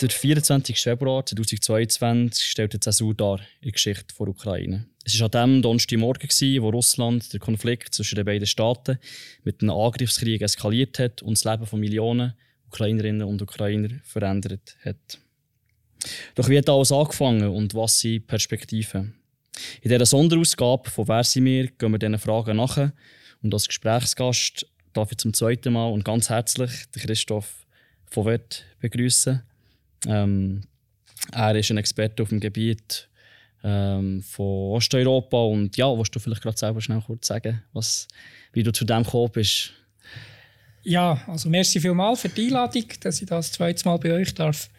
Der 24. Februar 2022 stellt die Zäsur dar in der Geschichte der Ukraine. Es war an dem Donnerstagmorgen, wo Russland den Konflikt zwischen den beiden Staaten mit einem Angriffskrieg eskaliert hat und das Leben von Millionen Ukrainerinnen und Ukrainer verändert hat. Doch wie hat alles angefangen und was sind Perspektiven? In dieser Sonderausgabe von «Wer sind wir?» gehen wir diesen Fragen nach und als Gesprächsgast darf ich zum zweiten Mal und ganz herzlich Christoph von Wett begrüßen. Ähm, er ist ein Experte auf dem Gebiet ähm, von Osteuropa und ja, willst du vielleicht gerade selber schnell kurz sagen, was, wie du zu dem gekommen bist? Ja, also merci vielmals für die Einladung, dass ich das zweite Mal bei euch darf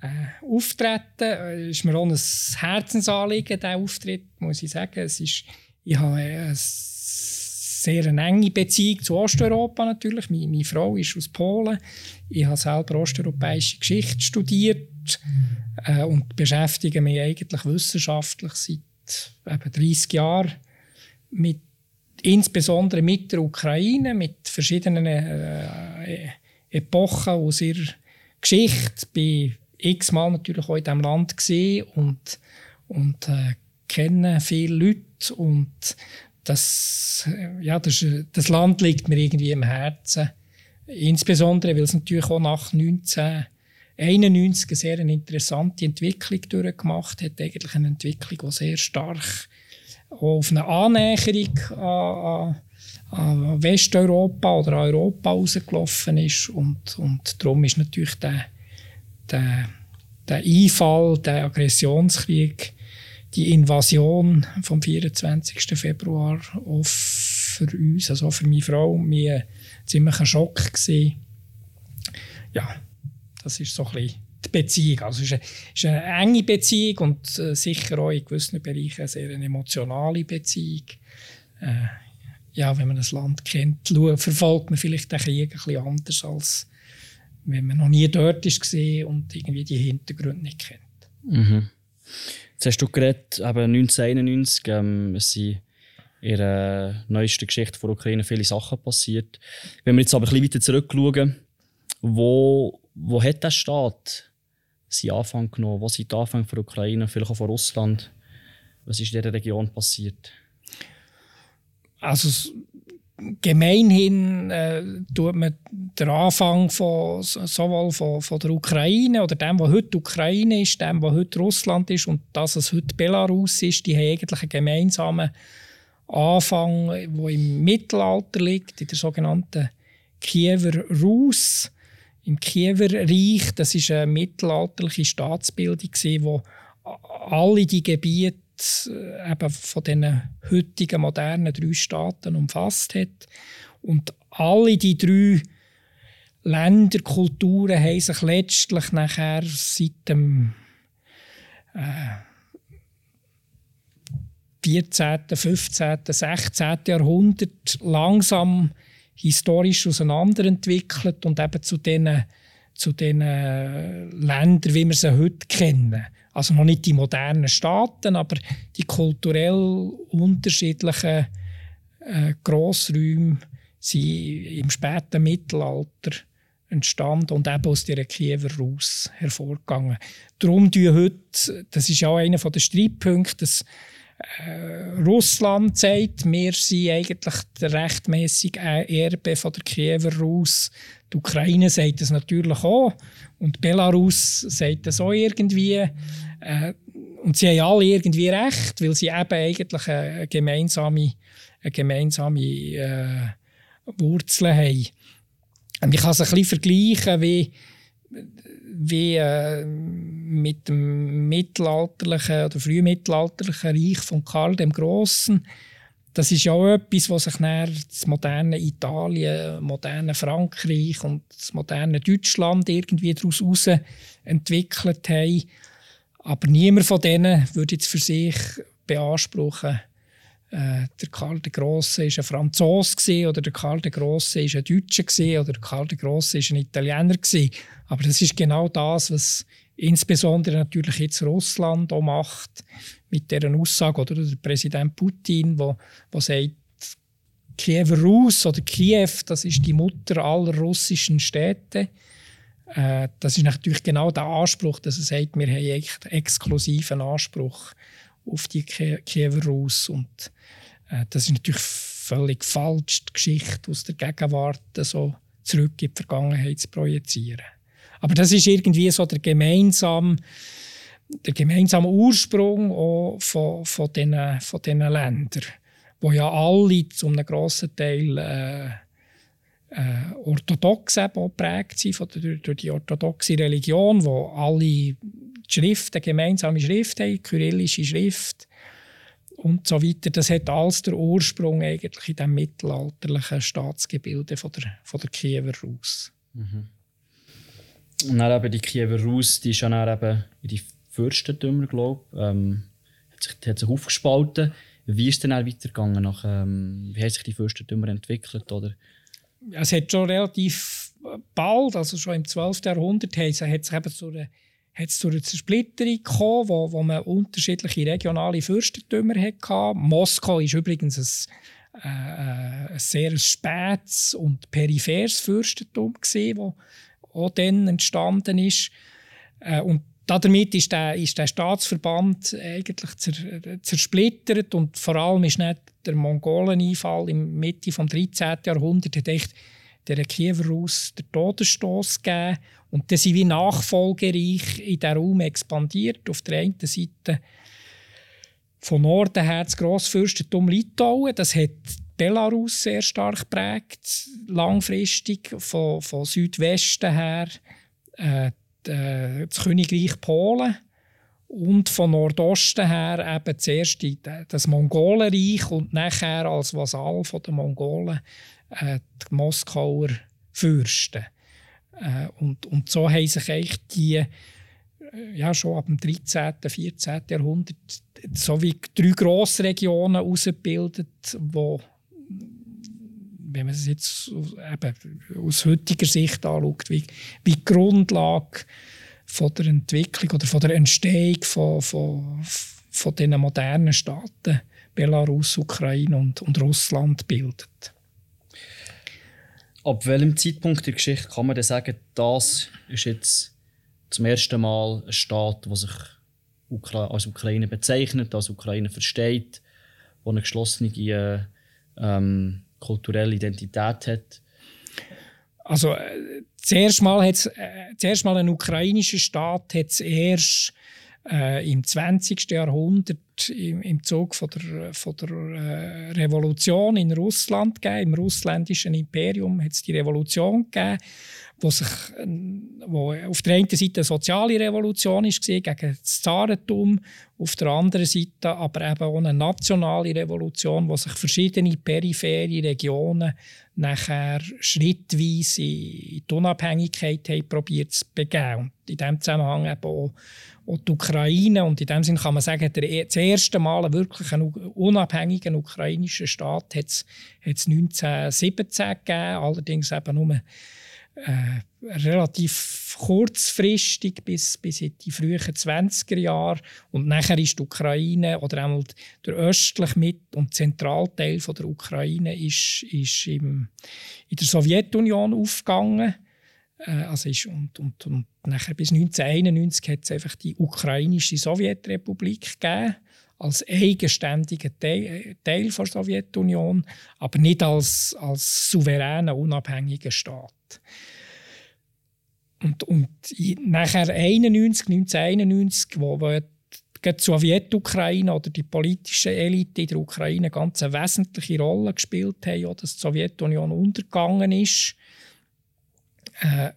äh, auftreten. Es ist mir auch ein Herzensanliegen, dieser Auftritt, muss ich sagen. Es ist, ich habe eine sehr eine enge Beziehung zu Osteuropa natürlich. Meine, meine Frau ist aus Polen. Ich habe selber osteuropäische Geschichte studiert äh, und beschäftige mich eigentlich wissenschaftlich seit eben 30 Jahren mit insbesondere mit der Ukraine, mit verschiedenen äh, Epochen aus ihrer Geschichte. Bin x-mal natürlich auch in diesem Land gesehen und, und äh, kenne viele Leute und das, ja, das, das Land liegt mir irgendwie im Herzen. Insbesondere, weil es natürlich auch nach 1991 eine sehr interessante Entwicklung durchgemacht hat. Eigentlich eine Entwicklung, die sehr stark auf eine Annäherung an, an Westeuropa oder an Europa rausgelaufen ist. Und, und darum ist natürlich der, der, der Einfall, der Aggressionskrieg, die Invasion vom 24. Februar auch für uns, also auch für meine Frau, mir ein Schock gewesen. Ja, das ist so ein bisschen die Beziehung. Also es ist eine, ist eine enge Beziehung und äh, sicher auch in gewissen Bereichen eine sehr emotionale Beziehung. Äh, ja, wenn man das Land kennt, verfolgt man vielleicht den Krieg ein bisschen anders, als wenn man noch nie dort ist und irgendwie die Hintergründe nicht kennt. Mhm. Jetzt hast du geredet, eben 1991, ähm, es sind in der neuesten Geschichte der Ukraine viele Sachen passiert. Wenn wir jetzt aber ein bisschen weiter zurückschauen, wo, wo hat der Staat seinen Anfang genommen? Wo sind die Anfänge der Ukraine, vielleicht auch von Russland? Was ist in dieser Region passiert? Also gemeinhin äh, tut man den Anfang von, sowohl von, von, der Ukraine oder dem, was heute Ukraine ist, dem, was heute Russland ist und das, was heute Belarus ist, die haben eigentlich einen gemeinsamen Anfang, der im Mittelalter liegt, in der sogenannten Kiewer Rus im Kiewer Reich. Das ist eine mittelalterliche Staatsbildung, wo alle die Gebiete äh, eben von den heutigen modernen drei Staaten umfasst hat. Und alle die drei Länder, Kulturen haben sich letztlich nachher seit dem äh, 14., 15., 16. Jahrhundert langsam historisch auseinanderentwickelt und eben zu den zu den Ländern, wie wir sie heute kennen. Also noch nicht die modernen Staaten, aber die kulturell unterschiedlichen äh, Grossräume sind im späten Mittelalter entstanden und eben aus dieser Kiewer raus hervorgegangen. Darum tun heute, das ist auch einer der Streitpunkte, dass Russland sagt, wir sind eigentlich der rechtmäßige Erbe von der Kiewer Rus. Die Ukraine sagt das natürlich auch und Belarus sagt das auch irgendwie. Äh, und sie haben alle irgendwie recht, weil sie eben eigentlich eine gemeinsame, eine gemeinsame äh, Wurzeln haben. Und ich kann es ein bisschen vergleichen wie wie äh, mit dem mittelalterlichen oder frühmittelalterlichen Reich von Karl dem Großen. Das ist ja auch etwas, was sich nach das moderne Italien, moderne Frankreich und das moderne Deutschland irgendwie daraus entwickelt haben. Aber niemand von denen würde jetzt für sich beanspruchen, äh, der Karl der Grosse war ein Franzose oder der Karl der Grosse war ein Deutscher oder der Karl der Grosse war ein Italiener. Aber das ist genau das, was insbesondere natürlich jetzt Russland auch macht mit deren Aussage oder der Präsident Putin, wo, wo sagt, Kiewer Rus oder Kiew, das ist die Mutter aller russischen Städte. Äh, das ist natürlich genau der Anspruch, dass er sagt, wir haben einen exklusiven Anspruch auf die Kiewer Rus. Und äh, das ist natürlich völlig falsch, die Geschichte aus der Gegenwart so zurück in die Vergangenheit zu projizieren. Aber das ist irgendwie so der gemeinsame, der gemeinsame Ursprung auch von, von, diesen, von diesen Ländern, wo ja alle zu einem grossen Teil äh, äh, orthodox geprägt sind von der, durch die orthodoxe Religion, wo alle Schriften, gemeinsame Schrift haben, kyrillische Schrift und so weiter. Das hat alles der Ursprung eigentlich in dem mittelalterlichen Staatsgebilde von der, von der Kiewer Rus. Mhm. Und dann eben die Kiewer Rus, die ist ja dann eben in die Fürstentümer, glaube ich, ähm, hat, hat sich aufgespalten. Wie ist es dann weitergegangen? Nach, ähm, wie haben sich die Fürstentümer entwickelt? Oder? Es hat schon relativ bald, also schon im 12. Jahrhundert, hat es eben zu einer hat es zu einer Zersplitterung gekommen, wo, wo man unterschiedliche regionale Fürstentümer hatte. Moskau ist übrigens ein, äh, ein sehr spätes und peripheres Fürstentum, das auch dann entstanden ist. Äh, und damit ist der, ist der Staatsverband eigentlich zersplittert und vor allem ist nicht der Mongoleneinfall im Mitte des 13. Jahrhunderts der Kiewer Rus den Todesstoß gegeben und dann sind wie nachfolgereich in diesem Raum expandiert. Auf der einen Seite von Norden her das Grossfürstentum Litauen, das hat Belarus sehr stark geprägt, langfristig, von, von Südwesten her äh, das Königreich Polen und von Nordosten her eben zuerst das Mongolenreich und nachher als Vasall von den Mongolen äh, die Moskauer Fürsten. Äh, und, und so haben sich eigentlich die äh, ja, schon ab dem 13., 14. Jahrhundert so wie drei Grossregionen ausgebildet, wo wenn man es jetzt eben aus heutiger Sicht anschaut, wie, wie die Grundlage von der Entwicklung oder von der Entstehung von, von, von diesen modernen Staaten Belarus, Ukraine und, und Russland bildet. Ab welchem Zeitpunkt der Geschichte kann man denn sagen, das ist jetzt zum ersten Mal ein Staat, der sich als Ukraine bezeichnet, als Ukraine versteht, der eine geschlossene ähm, kulturelle Identität hat? Also äh, zuerst mal, hat's, äh, zuerst mal ein ukrainischer Staat hat es erst äh, im 20. Jahrhundert im, im Zug von der, von der äh, Revolution in Russland gegeben. Im russländischen Imperium hat es die Revolution gegeben, wo, sich, wo auf der einen Seite eine soziale Revolution ist gegen das Zarentum, auf der anderen Seite aber eben auch eine nationale Revolution, wo sich verschiedene periphere Regionen nachher schrittweise in die Unabhängigkeit haben probiert zu begeben. Und in diesem Zusammenhang eben auch auch die Ukraine. Und in dem Sinne kann man sagen, der, das erste Mal wirklich einen unabhängigen ukrainischen Staat hat es 1917 gegeben, allerdings eben nur äh, relativ kurzfristig bis, bis in die frühen 20er Jahre. Und nachher ist die Ukraine oder einmal der östliche Mit- und Zentralteil von der Ukraine ist, ist im, in der Sowjetunion aufgegangen. Äh, also ist, und, und, und nachher bis 1991 hat es einfach die ukrainische Sowjetrepublik gegeben als eigenständiger Teil, der Sowjetunion, aber nicht als, als souveräner, unabhängiger Staat. Und, und nachher 91, 1991, wo, wo die Sowjetukraine oder die politische Elite in der Ukraine ganz eine wesentliche Rolle gespielt haben, dass die Sowjetunion untergegangen ist, äh,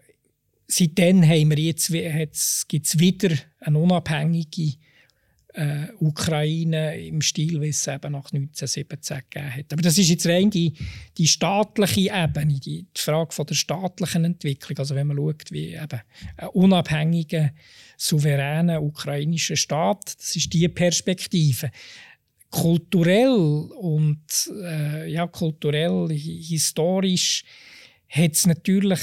seitdem gibt es wieder eine unabhängige äh, Ukraine im Stil, wie es eben nach 1917 gegeben hat. Aber das ist jetzt rein die, die staatliche Ebene, die, Frage von der staatlichen Entwicklung. Also wenn man schaut, wie eben ein unabhängiger, souveräner ukrainischer Staat, das ist die Perspektive kulturell und äh, ja, kulturell, historisch hat es natürlich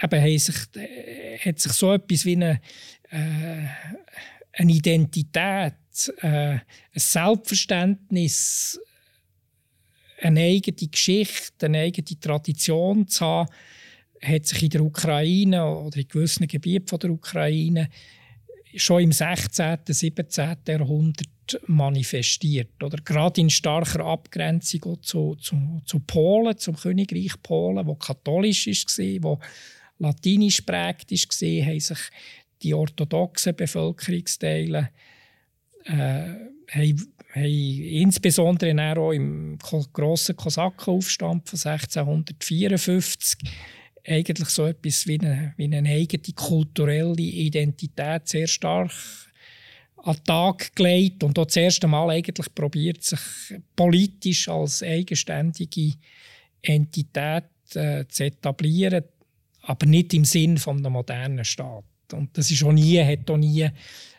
eben, sich, äh, hat sich so etwas wie eine, äh, eine Identität, äh, ein Selbstverständnis, eine eigene Geschichte, eine eigene Tradition zu haben, hat sich in der Ukraine oder in gewissen Gebieten der Ukraine schon im 16., 17. Jahrhundert manifestiert. Oder gerade in starker Abgrenzung zu, zu, zu Polen, zum Königreich Polen, wo katholisch war, wo latinisch prägt war, haben sich die orthodoxen Bevölkerungsteile äh, haben, haben insbesondere auch im grossen Kosakenaufstand von 1654 eigentlich so etwas wie eine, wie eine eigene kulturelle Identität sehr stark an den Tag gelegt und dort das erste Mal eigentlich probiert, sich politisch als eigenständige Entität äh, zu etablieren, aber nicht im Sinn von modernen Staat. Und das ist auch nie, hat auch nie,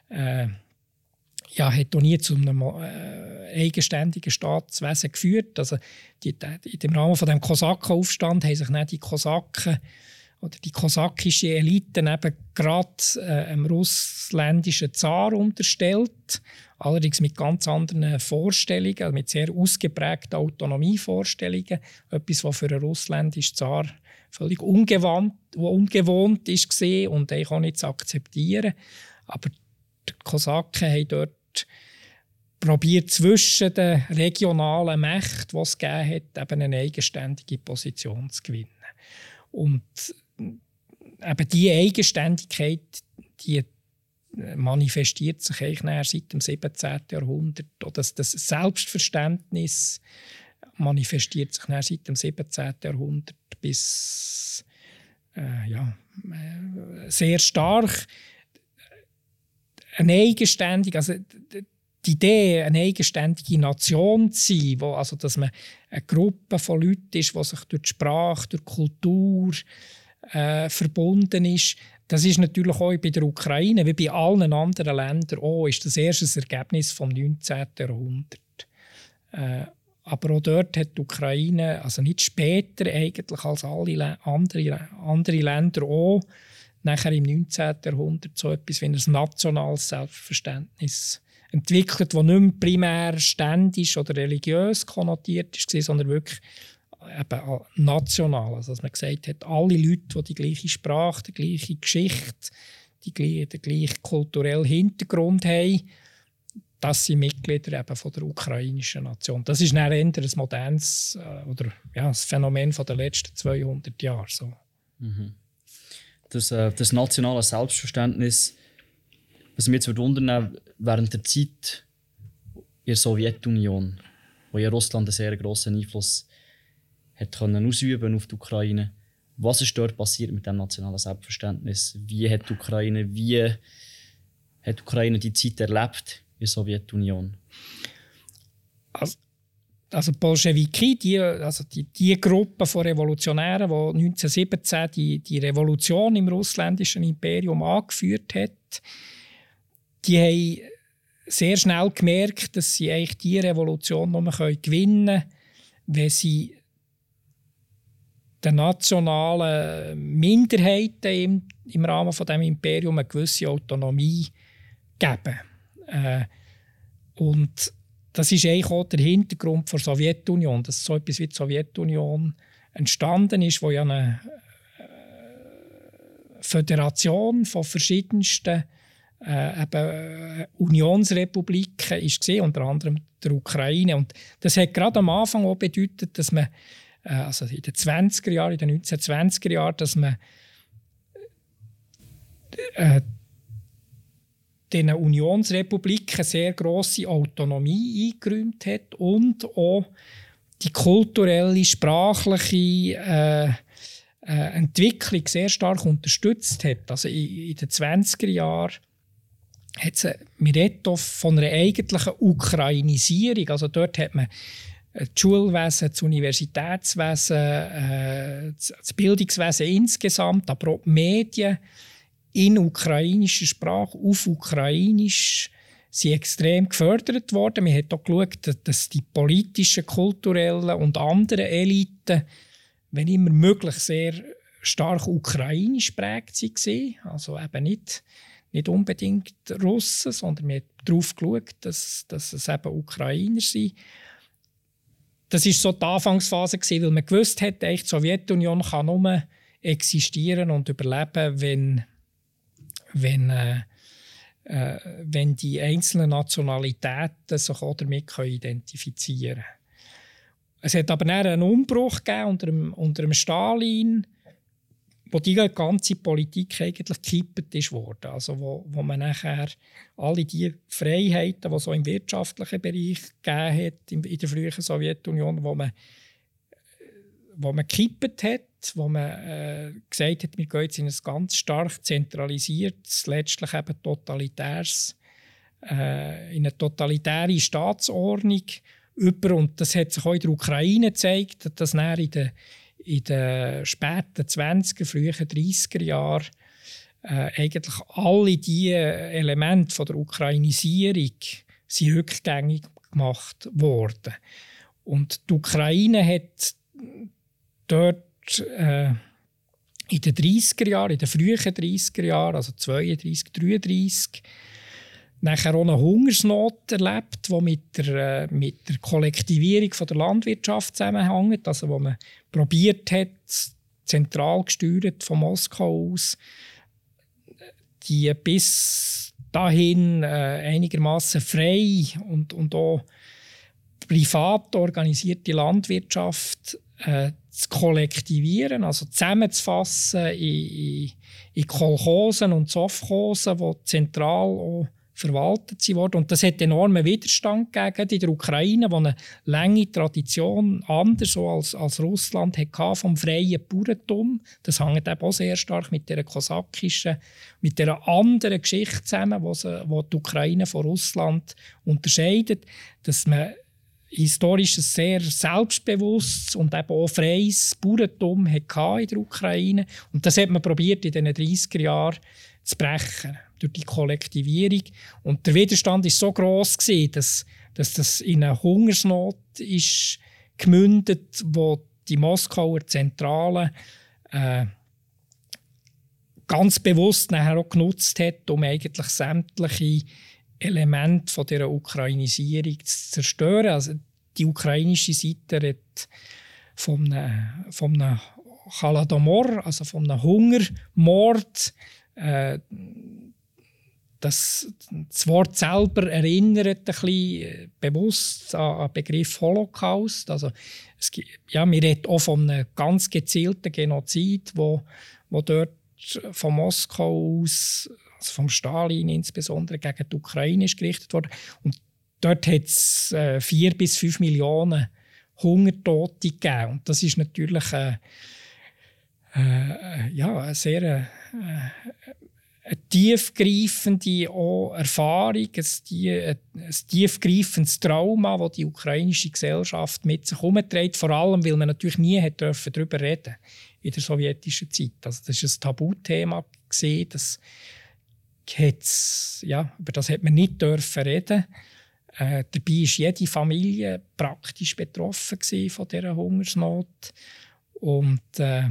äh, ja, hat auch nie zu einem äh, eigenständigen Staatswesen geführt. Also die, die, Im Rahmen von dem Kosakenaufstand haben sich nicht die Kosaken oder die kosakische Elite eben gerade äh, einem russländischen Zar unterstellt, allerdings mit ganz anderen Vorstellungen, also mit sehr ausgeprägten Autonomievorstellungen, etwas, was für einen russländischen Zar völlig ungewohnt, ungewohnt ist und ich auch nicht akzeptieren. Aber die Kosaken haben dort probiert zwischen den regionalen Mächten, die es gegeben hat, eben eine eigenständige Position zu gewinnen. Und eben diese Eigenständigkeit, die manifestiert sich eigentlich seit dem 17. Jahrhundert. Oder das Selbstverständnis manifestiert sich seit dem 17. Jahrhundert bis äh, ja, äh, sehr stark. Eine eigenständige, also die Idee, eine eigenständige Nation zu sein, wo, also dass man eine Gruppe von Leuten ist, die sich durch die Sprache, durch die Kultur äh, verbunden ist, das ist natürlich auch bei der Ukraine, wie bei allen anderen Ländern auch, ist das erste Ergebnis vom 19. Jahrhundert. Äh, aber auch dort hat die Ukraine, also nicht später eigentlich als alle andere, andere Länder auch, nachher im 19. Jahrhundert so etwas wie ein nationales Selbstverständnis entwickelt, das nicht mehr primär ständisch oder religiös konnotiert war, sondern wirklich eben national. Also, dass man gesagt hat, alle Leute, die die gleiche Sprache, die gleiche Geschichte, die, den gleichen kulturellen Hintergrund haben, das sind Mitglieder eben von der ukrainischen Nation. Das ist eher ein modernes äh, oder ja, das Phänomen der letzten 200 Jahre. So. Mhm. Das, äh, das nationale Selbstverständnis, was mich jetzt wundern während der Zeit in der Sowjetunion, wo ja Russland einen sehr grossen Einfluss hat können ausüben auf die Ukraine. Was ist dort passiert mit dem nationalen Selbstverständnis? Wie hat die Ukraine, wie hat die Ukraine die Zeit erlebt? Der Sowjetunion? Also, also Bolschewiki, die, also die, die Gruppe von Revolutionären, die 1917 die, die Revolution im russländischen Imperium angeführt hat, die haben sehr schnell gemerkt, dass sie eigentlich die Revolution nur gewinnen können, wenn sie den nationalen Minderheiten im, im Rahmen von dem Imperium eine gewisse Autonomie geben. Äh, und das ist eigentlich auch der Hintergrund der Sowjetunion, dass so etwas wie die Sowjetunion entstanden ist, wo ja eine äh, Föderation von verschiedensten äh, eben, äh, Unionsrepubliken ist gesehen, unter anderem der Ukraine. Und das hat gerade am Anfang auch bedeutet, dass man äh, also in den 20er Jahren, in den 1920er Jahren, dass man äh, den Unionsrepubliken sehr große Autonomie eingeräumt hat und auch die kulturelle, sprachliche äh, äh, Entwicklung sehr stark unterstützt hat. Also in, in den 20er Jahren hat es Mireto von einer eigentlichen Ukrainisierung. Also dort hat man das Schulwesen, das Universitätswesen, äh, das Bildungswesen insgesamt, aber auch die Medien in ukrainischer Sprache, auf Ukrainisch, sind extrem gefördert worden. Man hat auch geschaut, dass die politischen, kulturellen und anderen Eliten, wenn immer möglich, sehr stark ukrainisch prägt waren. Also eben nicht, nicht unbedingt Russen, sondern man hat darauf geschaut, dass, dass es eben Ukrainer sind. Das war so die Anfangsphase, weil man gewusst hat, die Sowjetunion kann nur existieren und überleben, wenn, wenn, äh, äh, wenn die einzelnen Nationalitäten sich auch damit identifizieren können. Es hat aber dann einen Umbruch gegeben unter dem, unter dem Stalin, wo die ganze Politik eigentlich gekippt ist worden. Also wo, wo man nachher alle die Freiheiten, die es so im wirtschaftlichen Bereich gegeben hat in, in der frühen Sowjetunion, wo man, wo man gekippt hat, wo man äh, gesagt hat, wir gehen jetzt in ein ganz stark zentralisiertes, letztlich eben totalitäres, äh, in eine totalitäre Staatsordnung über. Und das hat sich auch in der Ukraine gezeigt, dass das in den in den späten 20er, frühen 30er Jahren äh, eigentlich alle diese Elemente von der Ukrainisierung sind rückgängig gemacht worden. Und die Ukraine hat dort äh, in den 30er Jahren, in den frühen 30er Jahren, also 32, 33, nachher auch eine Hungersnot erlebt, die mit der, äh, mit der Kollektivierung von der Landwirtschaft zusammenhängt, also wo man probiert hat, zentral gesteuert von Moskau aus, die bis dahin äh, einigermaßen frei und, und auch privat organisierte Landwirtschaft äh, zu kollektivieren, also zusammenzufassen in, in, in Kolchosen und Sovchosen, die zentral auch verwaltet worden. Und das hat enormen Widerstand gegeben in der Ukraine, wo eine lange Tradition anders als, als Russland hatte vom freien Bauerntum. Das hängt eben auch sehr stark mit der kosakischen, mit der anderen Geschichte zusammen, sie, wo die Ukraine von Russland unterscheidet, dass man historisch ein sehr selbstbewusstes und eben auch freies Bauerntum hatte in der Ukraine. Und das hat man probiert in den 30er Jahren zu brechen durch die Kollektivierung. Und der Widerstand ist so groß dass, dass das in eine Hungersnot ist gemündet, wo die Moskauer Zentrale äh, ganz bewusst nachher auch genutzt hat, um eigentlich sämtliche Elemente von der Ukrainisierung zu zerstören. Also die ukrainische Seite redet von einem, von einem Holodomor, also von einem Hungermord. Äh, das, das Wort selber erinnert ein bisschen äh, bewusst an den Begriff Holocaust. Also es, ja, wir reden auch von einem ganz gezielten Genozid, wo, wo dort von Moskau aus, also vom Stalin insbesondere, gegen die Ukraine ist gerichtet wurde. Und dort hat es äh, vier bis fünf Millionen Hungertote gegeben. Und das ist natürlich äh, äh, ja, eine sehr äh, eine tiefgreifende Erfahrung, ein, ein tiefgreifendes Trauma, das die ukrainische Gesellschaft mit sich herumträgt. Vor allem, weil man natürlich nie darüber reden in der sowjetischen Zeit. Also das war ein Tabuthema. Das ja, über das hat man nicht dürfen reden. Äh, dabei war jede Familie praktisch betroffen von dieser Hungersnot. Und äh,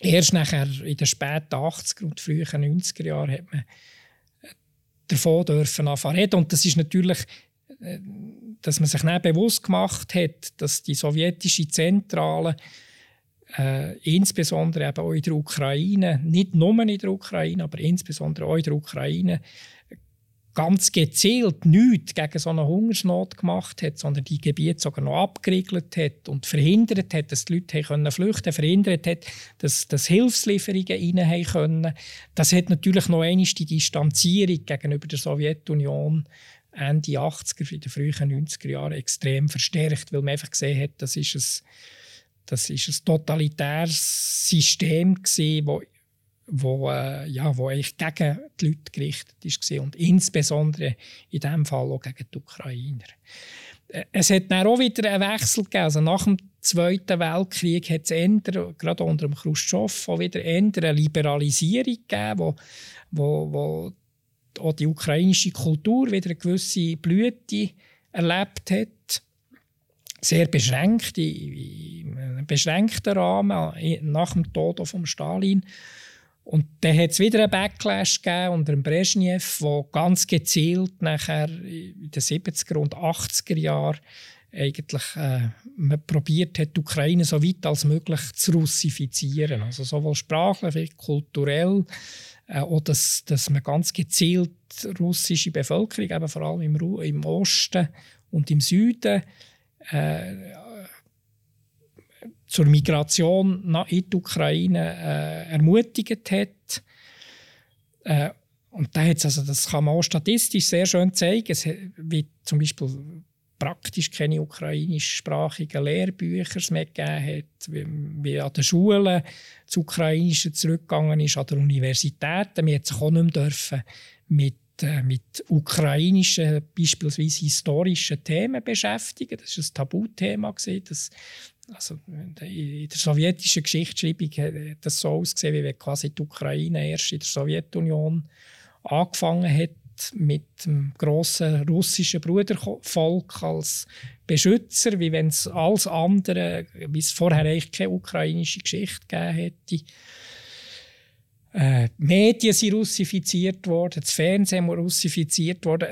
erst nachher in den späten 80er und frühen 90er Jahren hat man äh, davon dürfen reden. Und das ist natürlich, äh, dass man sich dann bewusst gemacht hat, dass die sowjetische Zentrale äh, insbesondere eben auch in der Ukraine, nicht nur in der Ukraine, aber insbesondere auch in der Ukraine, ganz gezielt nichts gegen so eine Hungersnot gemacht hat, sondern die Gebiete sogar noch abgeriegelt hat und verhindert hat, dass die Leute können flüchten verhindert hat, dass, dass Hilfslieferungen rein können. Das hat natürlich noch einmal die Distanzierung gegenüber der Sowjetunion Ende 80er, in den frühen 90er Jahren extrem verstärkt, weil man einfach gesehen hat, das ist ein, das ist ein totalitäres System gewesen, wo, äh, ja, wo eigentlich gegen die Leute gerichtet war und insbesondere in diesem Fall auch gegen die Ukrainer. Äh, es hat dann auch wieder einen Wechsel gegeben. Also nach dem Zweiten Weltkrieg hat es eher, gerade unter dem Khrushchev auch wieder eher eine Liberalisierung gegeben, wo, wo, wo auch die ukrainische Kultur wieder eine gewisse Blüte erlebt hat. Sehr beschränkt, in einem beschränkten Rahmen nach dem Tod von Stalin. Und dann hat es wieder einen Backlash gegeben unter dem Brezhnev, der ganz gezielt nachher in den 70er und 80er Jahren eigentlich äh, probiert hat, die Ukraine so weit als möglich zu russifizieren. Also sowohl sprachlich wie kulturell. Äh, auch, dass, dass man ganz gezielt russische Bevölkerung, eben vor allem im, im Osten und im Süden, äh, zur Migration in die Ukraine äh, ermutigt hat. Äh, und da also, das kann man auch statistisch sehr schön zeigen, es, zum Beispiel praktisch keine ukrainischsprachigen Lehrbücher mehr gegeben hat, wie, wie an den Schulen das Ukrainische zurückgegangen ist, an den Universitäten. Wir sich auch nicht dürfen mit, äh, mit ukrainischen, beispielsweise historischen Themen beschäftigen. Das war ein Tabuthema. Das, also in der sowjetischen Geschichtsschreibung hat das so ausgesehen, wie wenn quasi die Ukraine erst in der Sowjetunion angefangen hat mit dem grossen russischen Brudervolk als Beschützer, wie wenn es alles andere, wie es vorher eigentlich keine ukrainische Geschichte gegeben hätte. Äh, die Medien sind russifiziert worden, das Fernsehen ist russifiziert worden.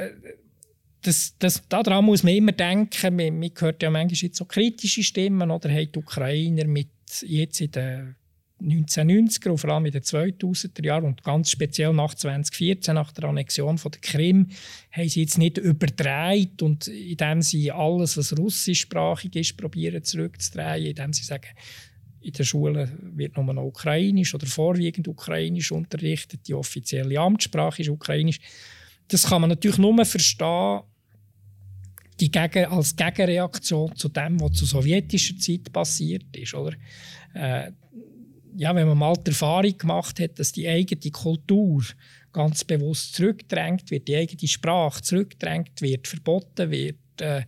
Das, das, daran muss man immer denken. Man, man hört ja manchmal jetzt so kritische Stimmen oder haben die Ukrainer mit jetzt in den 1990er und vor allem in den 2000er Jahren und ganz speziell nach 2014, nach der Annexion von der Krim, haben sie jetzt nicht überdreht und indem sie alles, was russischsprachig ist, probieren zurückzudrehen, indem sie sagen, in den Schulen wird nur noch Ukrainisch oder vorwiegend Ukrainisch unterrichtet, die offizielle Amtssprache ist Ukrainisch. Das kann man natürlich nur verstehen, die Gegen als Gegenreaktion zu dem, was zu sowjetischer Zeit passiert ist. Oder? Äh, ja, wenn man mal die Erfahrung gemacht hat, dass die eigene Kultur ganz bewusst zurückdrängt wird, die eigene Sprache zurückdrängt wird, verboten wird, äh,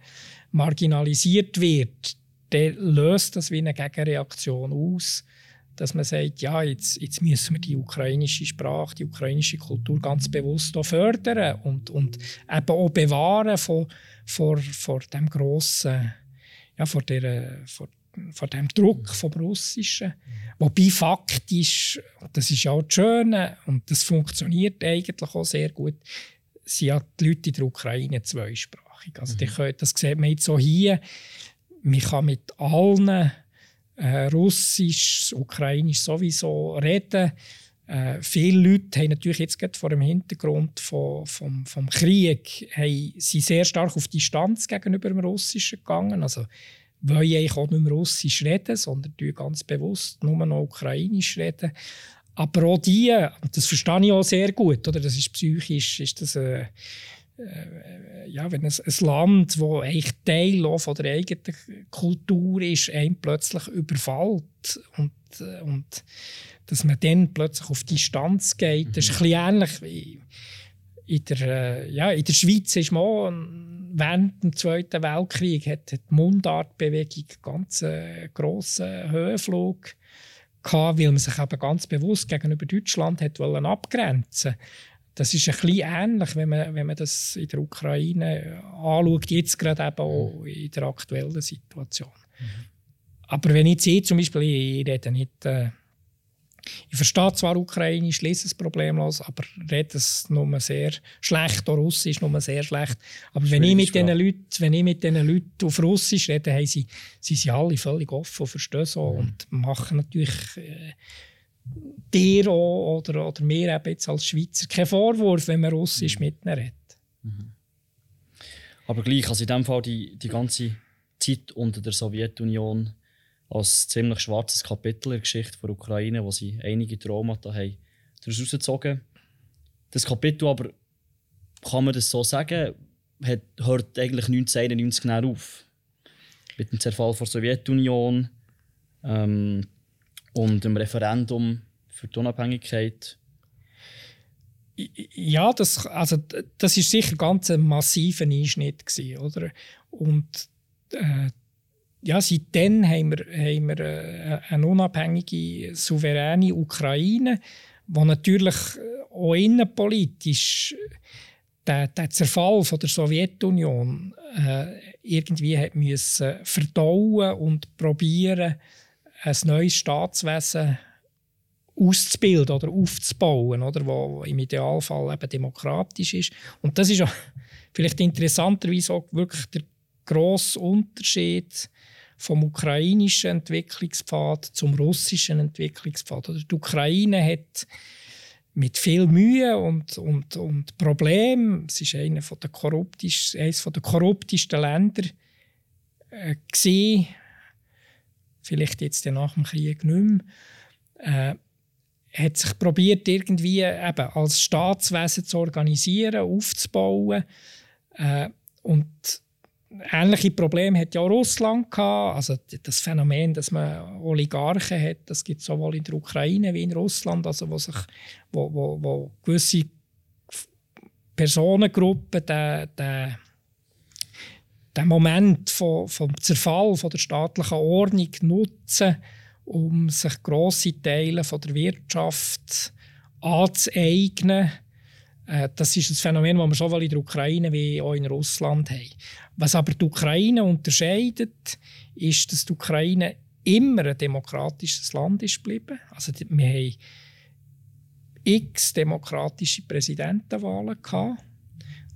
marginalisiert wird, dann löst das wie eine Gegenreaktion aus, dass man sagt, ja, jetzt, jetzt müssen wir die ukrainische Sprache, die ukrainische Kultur ganz bewusst auch fördern und, und eben auch bewahren vor, vor, vor dem grossen, ja, vor der, vor von dem Druck vom Russischen. Wobei faktisch, das ist ja auch das Schöne und das funktioniert eigentlich auch sehr gut, sind ja die Leute in der Ukraine zweisprachig. Also mhm. können, das sieht man jetzt so hier. Man kann mit allen äh, Russisch, Ukrainisch sowieso reden. Äh, viele Leute haben natürlich jetzt gerade vor dem Hintergrund von, vom, vom Krieg haben, sehr stark auf Distanz gegenüber dem Russischen gegangen. Also wollen eigentlich auch nicht mehr Russisch reden, sondern ganz bewusst nur noch Ukrainisch reden. Aber auch die, das verstehe ich auch sehr gut, oder? das ist psychisch, ist das äh, ja, wenn ein, ein Land, das eigentlich Teil auch von der eigenen Kultur ist, einen plötzlich überfällt und, äh, und dass man dann plötzlich auf Distanz geht, mhm. das ist ein bisschen ähnlich wie in der, äh, ja, in der Schweiz ist man während dem Zweiten Weltkrieg hat, hat die Mundartbewegung ganz äh, grossen Höhenflug gehabt, weil man sich eben ganz bewusst gegenüber Deutschland hat wollen abgrenzen das ist ein bisschen ähnlich, wenn man, wenn man das in der Ukraine anschaut, jetzt gerade eben auch in der aktuellen Situation. Mhm. Aber wenn ich sehe, zum Beispiel, ich, ich rede nicht äh, ich verstehe zwar Ukrainisch, lese es problemlos, aber rede es nur sehr schlecht, auch Russisch nur sehr schlecht. Aber wenn ich, mit diesen Leuten, wenn ich mit diesen Leuten auf Russisch rede, haben sie, sie sind alle völlig offen und verstehen so mhm. und machen natürlich äh, dir auch, oder, oder mir eben jetzt als Schweizer keinen Vorwurf, wenn man Russisch mhm. mit ihnen redet. Mhm. Aber gleich, also in dem Fall die, die ganze Zeit unter der Sowjetunion als ziemlich schwarzes Kapitel in der Geschichte der Ukraine, wo sie einige Traumata haben daraus herausgezogen. Das Kapitel aber, kann man das so sagen, hat, hört eigentlich 1991 genau auf. Mit dem Zerfall der Sowjetunion ähm, und dem Referendum für die Unabhängigkeit. Ja, das, also, das ist sicher ganz ein massiver Einschnitt gewesen, oder? Und äh, ja, seitdem haben wir, haben wir äh, eine unabhängige, souveräne Ukraine, die natürlich auch innenpolitisch den, den Zerfall von der Sowjetunion äh, irgendwie hat müssen verdauen und probieren, ein neues Staatswesen auszubilden oder aufzubauen, oder, wo im Idealfall eben demokratisch ist. Und das ist auch vielleicht interessanterweise auch wirklich der grossen Unterschied vom ukrainischen Entwicklungspfad zum russischen Entwicklungspfad. Oder die Ukraine hat mit viel Mühe und, und, und Problemen, es ist einer der eines der korruptesten Länder äh, gewesen, vielleicht jetzt nach dem Krieg nicht mehr, äh, hat sich probiert irgendwie eben als Staatswesen zu organisieren, aufzubauen äh, und ähnliche Probleme hat ja auch Russland gehabt. Also das Phänomen, dass man Oligarchen hat, das gibt es sowohl in der Ukraine wie in Russland, also wo sich wo, wo, wo gewisse Personengruppen den, den, den Moment vom, vom Zerfall von der staatlichen Ordnung nutzen, um sich grosse Teile von der Wirtschaft anzueignen äh, das ist ein Phänomen, das wir sowohl in der Ukraine wie auch in Russland haben. Was aber die Ukraine unterscheidet, ist, dass die Ukraine immer ein demokratisches Land ist geblieben. Also wir haben x demokratische Präsidentenwahlen gehabt.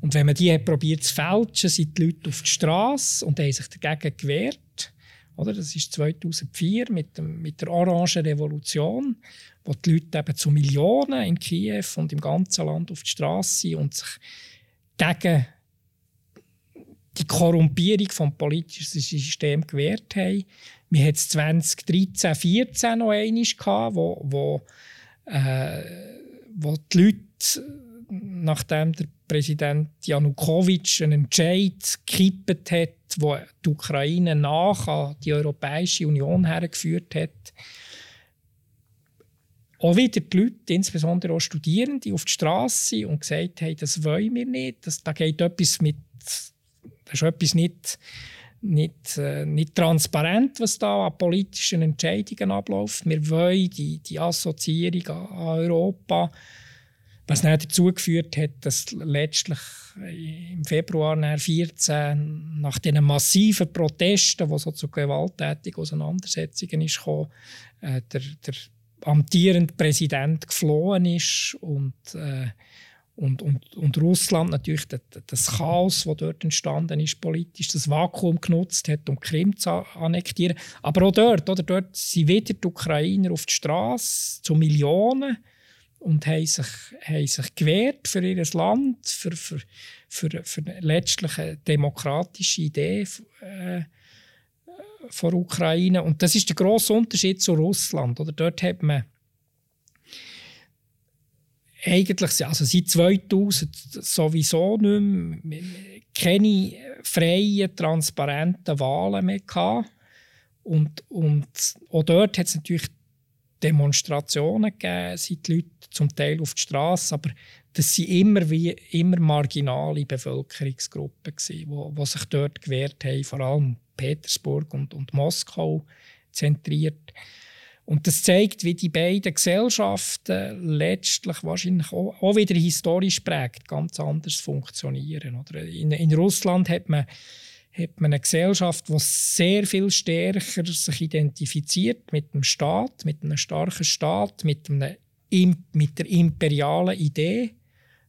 Und wenn man die hat probiert zu fälschen, sind die Leute auf die Straße und haben sich dagegen gewehrt. Oder? Das ist 2004 mit, dem, mit der Orange Revolution, wo die Leute eben zu Millionen in Kiew und im ganzen Land auf die Straße sind und sich gegen die Korrumpierung des politischen Systems gewehrt haben. Wir hatten es 2013, 2014 noch einmal, wo, wo, äh, wo die Leute nachdem der Präsident Janukowitsch einen Entscheid gekippt hat, wo die Ukraine nach an die Europäische Union hergeführt hat, auch wieder die Leute, insbesondere auch Studierende, auf die Straße und gesagt haben, das wollen wir nicht, das, da geht etwas mit, das ist etwas nicht, nicht, äh, nicht transparent, was da an politischen Entscheidungen abläuft. Wir wollen die, die Assoziierung an, Europa was dann dazu geführt hat, dass letztlich im Februar 2014 nach diesen massiven Protesten, die so zu gewalttätigen Auseinandersetzungen ist, kam, äh, der, der amtierende Präsident geflohen ist und, äh, und, und, und Russland natürlich das, das Chaos, das dort entstanden ist, politisch, das Vakuum genutzt hat, um die Krim zu annektieren. Aber auch dort, oder, dort sind wieder die Ukrainer auf die Straße zu Millionen und haben sich, haben sich gewehrt für ihr Land, für, für, für, für letztlich eine demokratische Idee äh, Ukraine. Und das ist der grosse Unterschied zu Russland. Oder dort hat man eigentlich also seit 2000 sowieso nicht mehr, keine freien, transparenten Wahlen mehr gehabt. Und, und auch dort hat es natürlich Demonstrationen gegeben, sind die Leute zum Teil auf die Straße, aber das sind immer immer marginale Bevölkerungsgruppen wo, wo sich dort gewehrt haben, vor allem Petersburg und, und Moskau zentriert. Und das zeigt, wie die beiden Gesellschaften letztlich wahrscheinlich auch, auch wieder historisch prägt, ganz anders funktionieren. Oder in, in Russland hat man hat man eine Gesellschaft, die sehr viel stärker sich identifiziert mit dem Staat, mit einem starken Staat, mit, einem, mit der imperialen Idee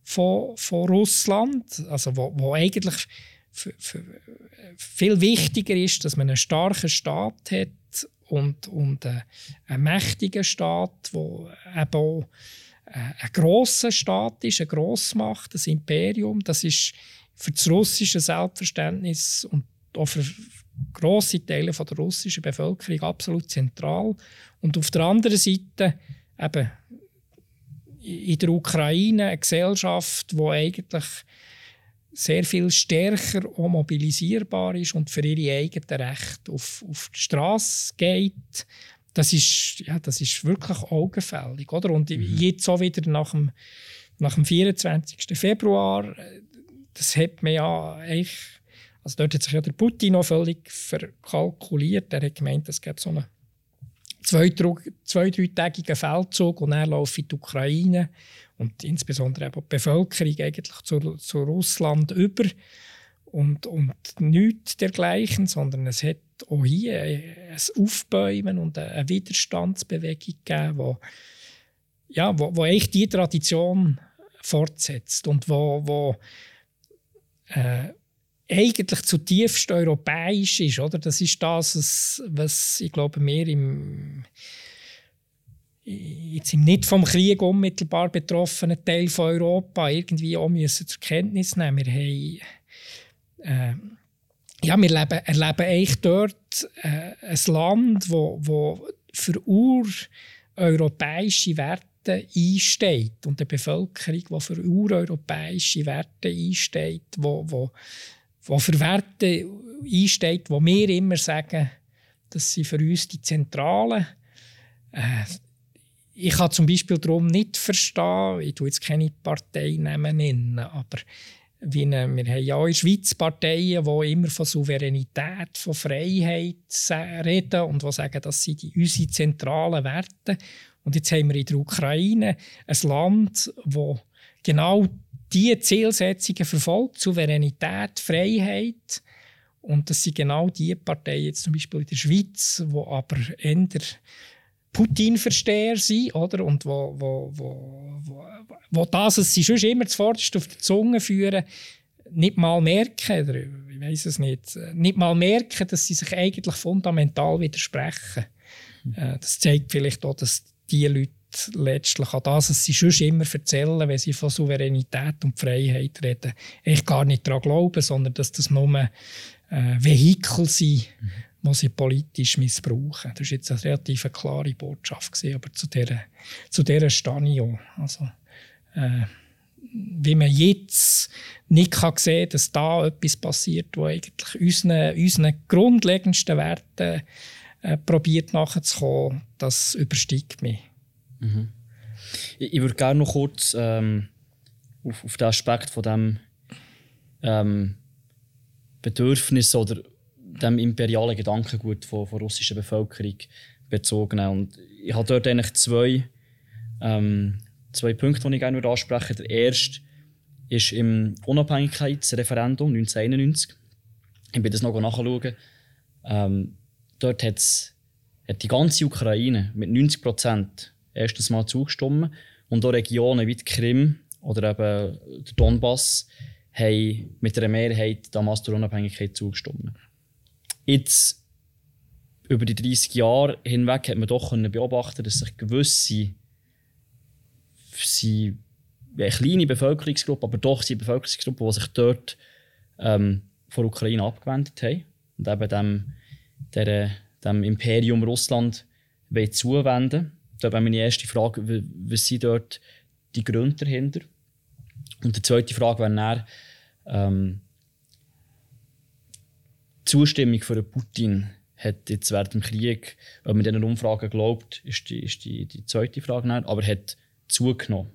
von, von Russland, also wo, wo eigentlich für, für viel wichtiger ist, dass man einen starken Staat hat und, und äh, einen mächtigen Staat, der eben auch äh, ein grosser Staat ist, eine Grossmacht, ein Imperium. Das ist für das russische Selbstverständnis und auch für grosse Teile der russischen Bevölkerung absolut zentral. Und auf der anderen Seite eben in der Ukraine eine Gesellschaft, die eigentlich sehr viel stärker auch mobilisierbar ist und für ihre eigenen Rechte auf, auf die Straße geht. Das ist, ja, das ist wirklich augenfällig. Oder? Und mhm. jetzt auch wieder nach dem, nach dem 24. Februar das hat man ja eigentlich, also dort hat sich ja der Putin noch völlig verkalkuliert. Er hat gemeint, es gibt so einen zwei-, zwei dreitägigen Feldzug und er läuft in die Ukraine und insbesondere eben die Bevölkerung eigentlich zu, zu Russland über und, und nichts dergleichen, sondern es hat auch hier ein Aufbäumen und eine Widerstandsbewegung gegeben, wo, ja, wo, wo eigentlich die Tradition fortsetzt und wo, wo äh, eigentlich zutiefst europäisch ist. Oder? Das ist das, was ich glaube, wir im, jetzt im nicht vom Krieg unmittelbar betroffenen Teil von Europa irgendwie auch müssen zur Kenntnis nehmen. Wir haben, äh, ja, wir leben, erleben eigentlich dort äh, ein Land, wo, wo für ureuropäische Werte einsteht und eine Bevölkerung, die für ureuropäische Werte einsteht, wo, wo, wo für Werte einsteht, wo wir immer sagen, das sind für uns die zentralen. Äh, ich kann zum Beispiel darum nicht verstehen, ich tue jetzt keine Parteinamen nennen, aber wie eine, wir haben ja auch in der Schweiz Parteien, die immer von Souveränität, von Freiheit reden und die sagen, das sind unsere zentralen Werte. Und jetzt haben wir in der Ukraine ein Land, das genau diese Zielsetzungen verfolgt, Souveränität, Freiheit. Und das sind genau die Parteien, jetzt zum Beispiel in der Schweiz, die aber eher Putin-Versteher sind, oder? Und wo, wo, wo, wo, wo das, was sie schon immer zuvorderst auf die Zunge führen, nicht mal merken, oder ich weiß es nicht, nicht mal merken, dass sie sich eigentlich fundamental widersprechen. Mhm. Das zeigt vielleicht auch, dass die Leute letztlich an das, was sie schon immer erzählen, wenn sie von Souveränität und Freiheit reden, echt gar nicht daran glauben, sondern dass das nur äh, Vehikel sind, mhm die sie politisch missbrauchen. Das war jetzt eine relativ klare Botschaft, gewesen, aber zu dieser, zu dieser stehe ich auch. Also, äh, wie man jetzt nicht kann sehen kann, dass da etwas passiert, wo eigentlich unseren, unseren grundlegendsten Werten äh, probiert nachzukommen, das übersteigt mich. Mhm. Ich, ich würde gerne noch kurz ähm, auf, auf den Aspekt von dem ähm, Bedürfnis oder dem imperialen Gedankengut von, von russischer Bevölkerung bezogen. Und ich habe dort eigentlich zwei, ähm, zwei Punkte, die ich gerne ansprechen würde. Der erste ist im Unabhängigkeitsreferendum 1991. Ich bin das noch nachschauen. Ähm, dort hat's, hat die ganze Ukraine mit 90 Prozent erstes Mal zugestimmt. Und auch Regionen wie die Krim oder eben der Donbass haben mit einer Mehrheit damals der Unabhängigkeit zugestimmt. Jetzt, über die 30 Jahre hinweg, hat man doch beobachten dass sich gewisse sie, eine kleine Bevölkerungsgruppe, aber doch sie Bevölkerungsgruppe, die sich dort ähm, von der Ukraine abgewendet haben und eben dem, der, dem Imperium Russland zuwenden Da wäre meine erste Frage, was sind dort die Gründe dahinter? Und die zweite Frage wäre dann, ähm, Zustimmung für Putin hat jetzt während dem Krieg, ob man diesen Umfragen glaubt, ist die, ist die, die zweite Frage, nicht, aber hat zugenommen.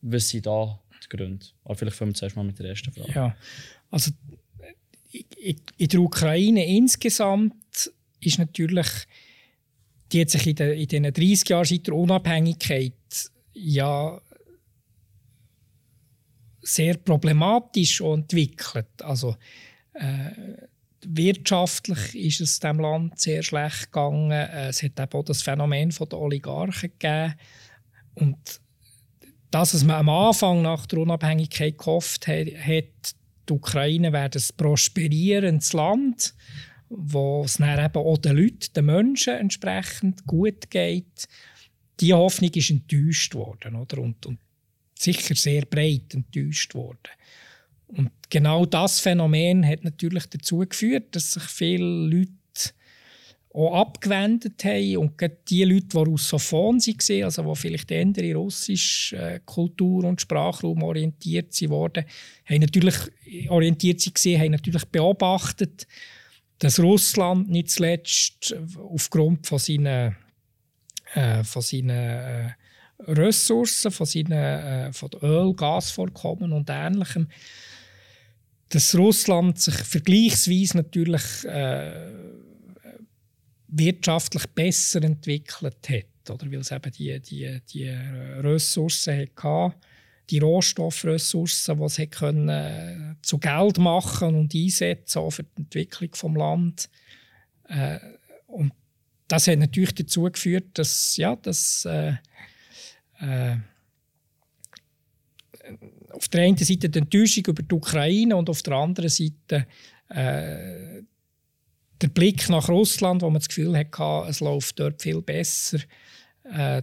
Was sind da die Gründe? Aber vielleicht fangen wir zuerst mal mit der ersten Frage. Ja, also in der Ukraine insgesamt ist natürlich, die hat sich in, den, in diesen 30 Jahren seit der Unabhängigkeit ja sehr problematisch entwickelt. Also äh, wirtschaftlich ist es dem Land sehr schlecht gegangen. Äh, es hat auch das Phänomen der Oligarchen gegeben. Und das, was man am Anfang nach der Unabhängigkeit gehofft hat die Ukraine wäre ein prosperierendes Land, wo es dann eben auch den Leuten, den Menschen entsprechend gut geht. Die Hoffnung ist enttäuscht worden oder? Und, und sicher sehr breit enttäuscht worden. Und genau das Phänomen hat natürlich dazu geführt, dass sich viele Leute auch abgewendet haben. Und die Leute, die Russophon waren, also die vielleicht eher in russisch äh, Kultur und Sprachraum orientiert waren, haben natürlich orientiert waren, haben natürlich beobachtet, dass Russland nicht zuletzt aufgrund von seinen, äh, von seinen äh, Ressourcen, von seinen äh, von Öl, Gasvorkommen und Ähnlichem dass Russland sich vergleichsweise natürlich äh, wirtschaftlich besser entwickelt hat, oder? weil es eben die, die, die Ressourcen hatte, die Rohstoffressourcen, die hat können, äh, zu Geld machen und einsetzen auch für die Entwicklung des Landes. Äh, und das hat natürlich dazu geführt, dass, ja, dass äh, äh auf der einen Seite die Enttäuschung über die Ukraine und auf der anderen Seite äh, der Blick nach Russland, wo man das Gefühl hatte, es läuft dort viel besser, äh,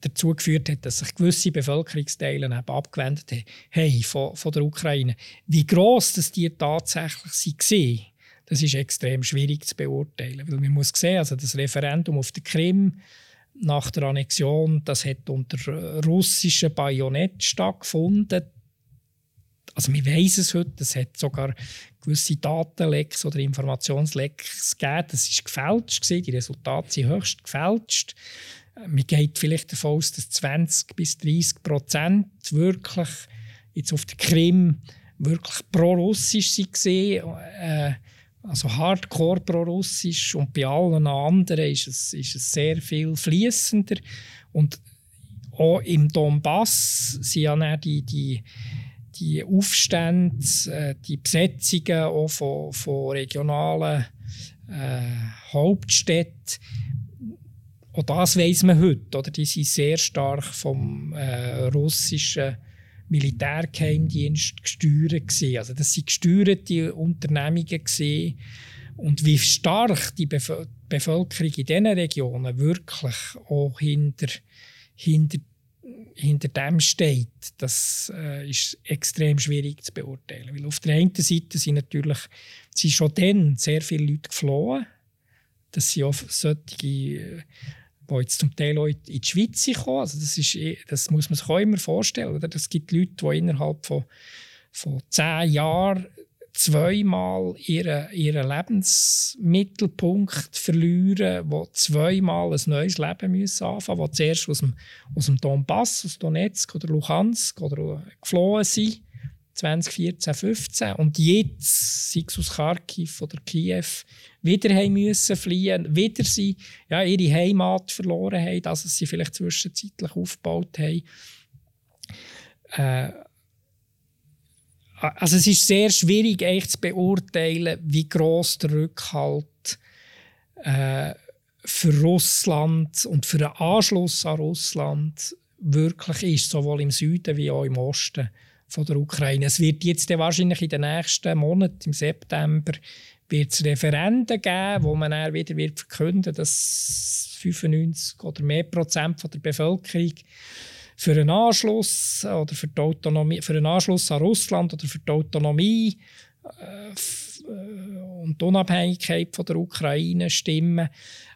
dazu geführt hat, dass sich gewisse Bevölkerungsteile abgewendet haben von, von der Ukraine. Wie gross das die tatsächlich waren, das ist extrem schwierig zu beurteilen. Weil man muss sehen, also das Referendum auf der Krim nach der Annexion, das hat unter russischen Bajonett stattgefunden. Also wir wissen es heute, es hat sogar gewisse Datenlecks oder Informationslecks gegeben. Das war gefälscht, die Resultate sind höchst gefälscht. Man geht vielleicht davon aus, dass 20 bis 30 Prozent wirklich jetzt auf der Krim wirklich pro-russisch waren. Äh, also hardcore pro-russisch und bei allen anderen ist es, ist es sehr viel fließender. Und auch im Donbass sind ja die, die, die Aufstände, äh, die Besetzungen auch von, von regionalen äh, Hauptstädten, auch das weiß man heute. Oder? Die sind sehr stark vom äh, russischen Militärgeheimdienst gesteuert. Also das sind gesteuerte Unternehmungen. Und wie stark die Bevölkerung in diesen Regionen wirklich auch hinter, hinter, hinter dem steht, das äh, ist extrem schwierig zu beurteilen. Weil auf der einen Seite sind natürlich sind schon dann sehr viele Leute geflohen. Das sind auch solche äh, die jetzt zum Teil auch in die Schweiz kommen. Also das, ist, eh, das muss man sich auch immer vorstellen. Es gibt Leute, die innerhalb von, von zehn Jahren zweimal ihren, ihren Lebensmittelpunkt verlieren, die zweimal ein neues Leben müssen anfangen müssen, die zuerst aus dem, aus dem Donbass, aus Donetsk oder Luhansk oder geflohen sind 2014, 15 und jetzt, sei es aus Kharkiv oder Kiew, wieder haben müssen fliehen, wieder sie ja, ihre Heimat verloren haben, dass sie vielleicht zwischenzeitlich aufgebaut haben. Äh, also es ist sehr schwierig eigentlich zu beurteilen, wie groß der Rückhalt äh, für Russland und für den Anschluss an Russland wirklich ist, sowohl im Süden wie auch im Osten von der Ukraine. Es wird jetzt wahrscheinlich in den nächsten Monaten, im September, wird es Referenden geben, wo man dann wieder wird verkünden dass 95 oder mehr Prozent von der Bevölkerung für einen Anschluss oder für, die Autonomie, für einen Anschluss an Russland oder für die Autonomie äh, äh, und die Unabhängigkeit von der Ukraine stimmen.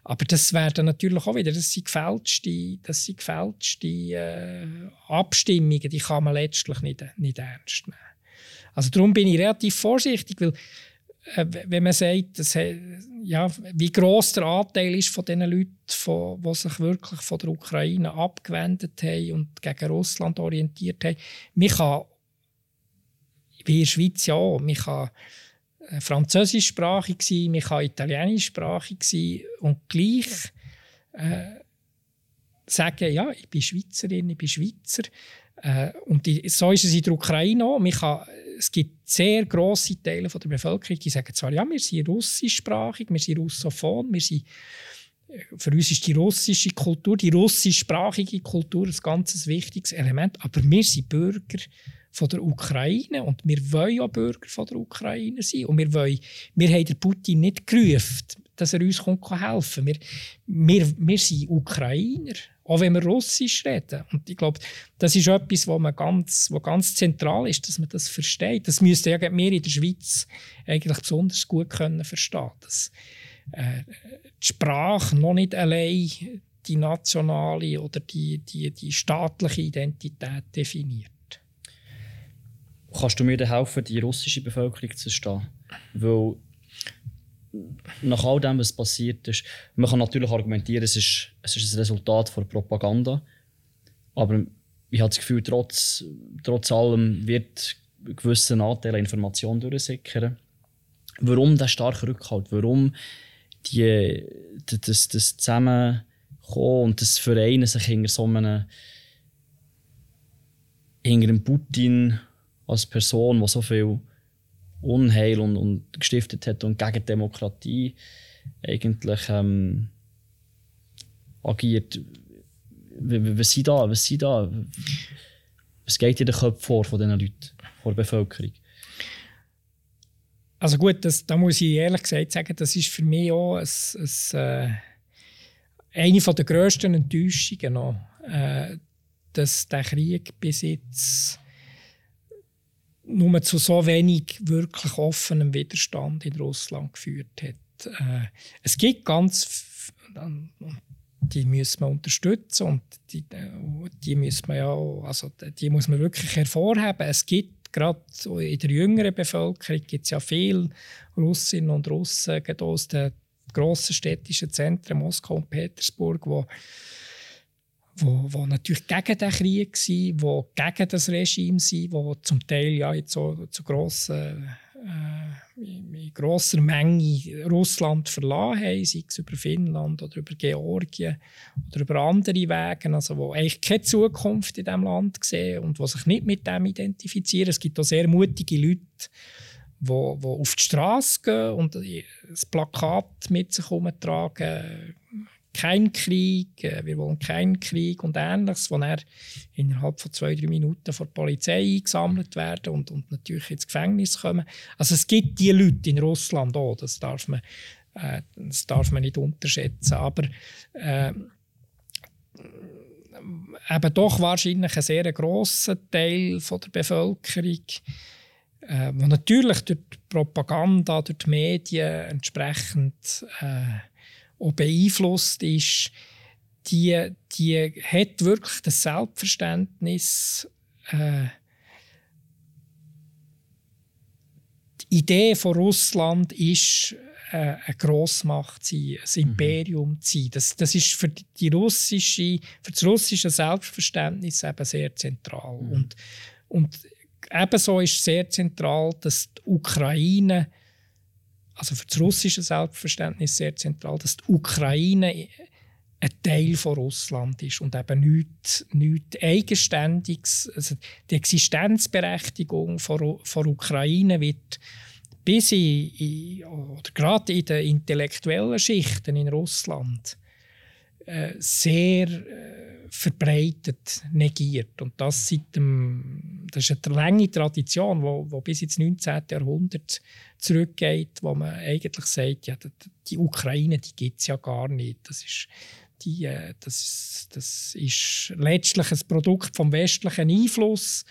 Aber das werden natürlich auch wieder, das sind gefälschte, das sind gefälschte äh, Abstimmungen, die kann man letztlich nicht, nicht ernst nehmen. Also darum bin ich relativ vorsichtig, weil äh, wenn man sagt, dass, ja, wie groß der Anteil ist von den Leuten, von, die sich wirklich von der Ukraine abgewendet haben und gegen Russland orientiert haben, man kann, wie in der Schweiz ja auch, man kann äh, französischsprachig sein, man kann italienischsprachig sein und gleich äh, sagen, ja, ich bin Schweizerin, ich bin Schweizer. Äh, und die, so ist es in der Ukraine auch. Man kann, es gibt sehr grosse Teile von der Bevölkerung, die sagen zwar, ja, wir sind russischsprachig, wir sind russophon, wir sind äh, für uns ist die russische Kultur, die russischsprachige Kultur ein ganz wichtiges Element, aber wir sind Bürger von der Ukraine und wir wollen auch Bürger von der Ukraine sein. Und wir, wollen, wir haben Putin nicht gerufen, dass er uns helfen wir, wir, wir sind Ukrainer, auch wenn wir Russisch reden. Und ich glaube, das ist etwas, was man ganz, was ganz zentral ist, dass man das versteht. Das müssten ja wir in der Schweiz eigentlich besonders gut können verstehen dass äh, die Sprache noch nicht allein die nationale oder die, die, die staatliche Identität definiert. Kannst du mir helfen, die russische Bevölkerung zu verstehen? Weil nach all dem, was passiert ist, man kann natürlich argumentieren, es ist, es ist ein Resultat von Propaganda. Aber ich habe das Gefühl, trotz, trotz allem wird ein gewisser Anteil an Informationen durchsickern. Warum der starke Rückhalt? Warum die, das, das Zusammenkommen und das Vereinen sich hinter so einem, hinter Putin als Person, die so viel Unheil und, und gestiftet hat und gegen Demokratie eigentlich ähm, agiert. Was sind da? Was sind da? Was geht in den Köpfen vor von diesen Leuten, von der Bevölkerung? Also gut, das, da muss ich ehrlich gesagt sagen, das ist für mich auch ein, ein, äh, eine der grössten Enttäuschungen, noch, äh, dass der Krieg bis jetzt nur zu so wenig wirklich offenem Widerstand in Russland geführt hat. Äh, es gibt ganz die müssen man unterstützen und die, die muss man ja also die muss man wirklich hervorheben. Es gibt gerade in der jüngeren Bevölkerung gibt es ja viele Russinnen und Russen aus den grossen städtischen Zentren Moskau und Petersburg, wo wo, wo natürlich gegen den Krieg sind, wo gegen das Regime sind, wo zum Teil ja jetzt so zu grossen äh, in grosser Menge Russland verlassen haben, sei es über Finnland oder über Georgien oder über andere Wege, also wo eigentlich keine Zukunft in diesem Land sehen und die sich nicht mit dem identifizieren. Es gibt auch sehr mutige Leute, die, die auf die Straße gehen und das Plakat mit sich herumtragen, kein Krieg, äh, wir wollen keinen Krieg und Ähnliches, wo er innerhalb von zwei, drei Minuten von der Polizei eingesammelt werden und, und natürlich ins Gefängnis kommen. Also es gibt die Leute in Russland auch, das darf man, äh, das darf man nicht unterschätzen. Aber äh, eben doch wahrscheinlich ein sehr grosser Teil von der Bevölkerung, äh, wo natürlich durch die Propaganda, durch die Medien entsprechend äh, auch beeinflusst ist, die, die hat wirklich das Selbstverständnis, äh, die Idee von Russland ist, äh, eine Grossmacht zu sein, ein mhm. Imperium zu sein. Das, das ist für, die russische, für das russische Selbstverständnis eben sehr zentral. Mhm. Und, und ebenso ist sehr zentral, dass die Ukraine also für das russische Selbstverständnis sehr zentral, dass die Ukraine ein Teil von Russland ist und eben nichts, nichts Eigenständiges. Also die Existenzberechtigung von, Ukraine wird bis in, in, oder gerade in den intellektuellen Schichten in Russland äh, sehr äh, verbreitet negiert. Und das, seit dem, das ist eine lange Tradition, wo, wo bis ins 19. Jahrhundert zurückgeht, wo man eigentlich sagt, ja, die Ukraine die gibt es ja gar nicht. Das ist, die, äh, das, das ist letztlich ein Produkt vom westlichen Einfluss.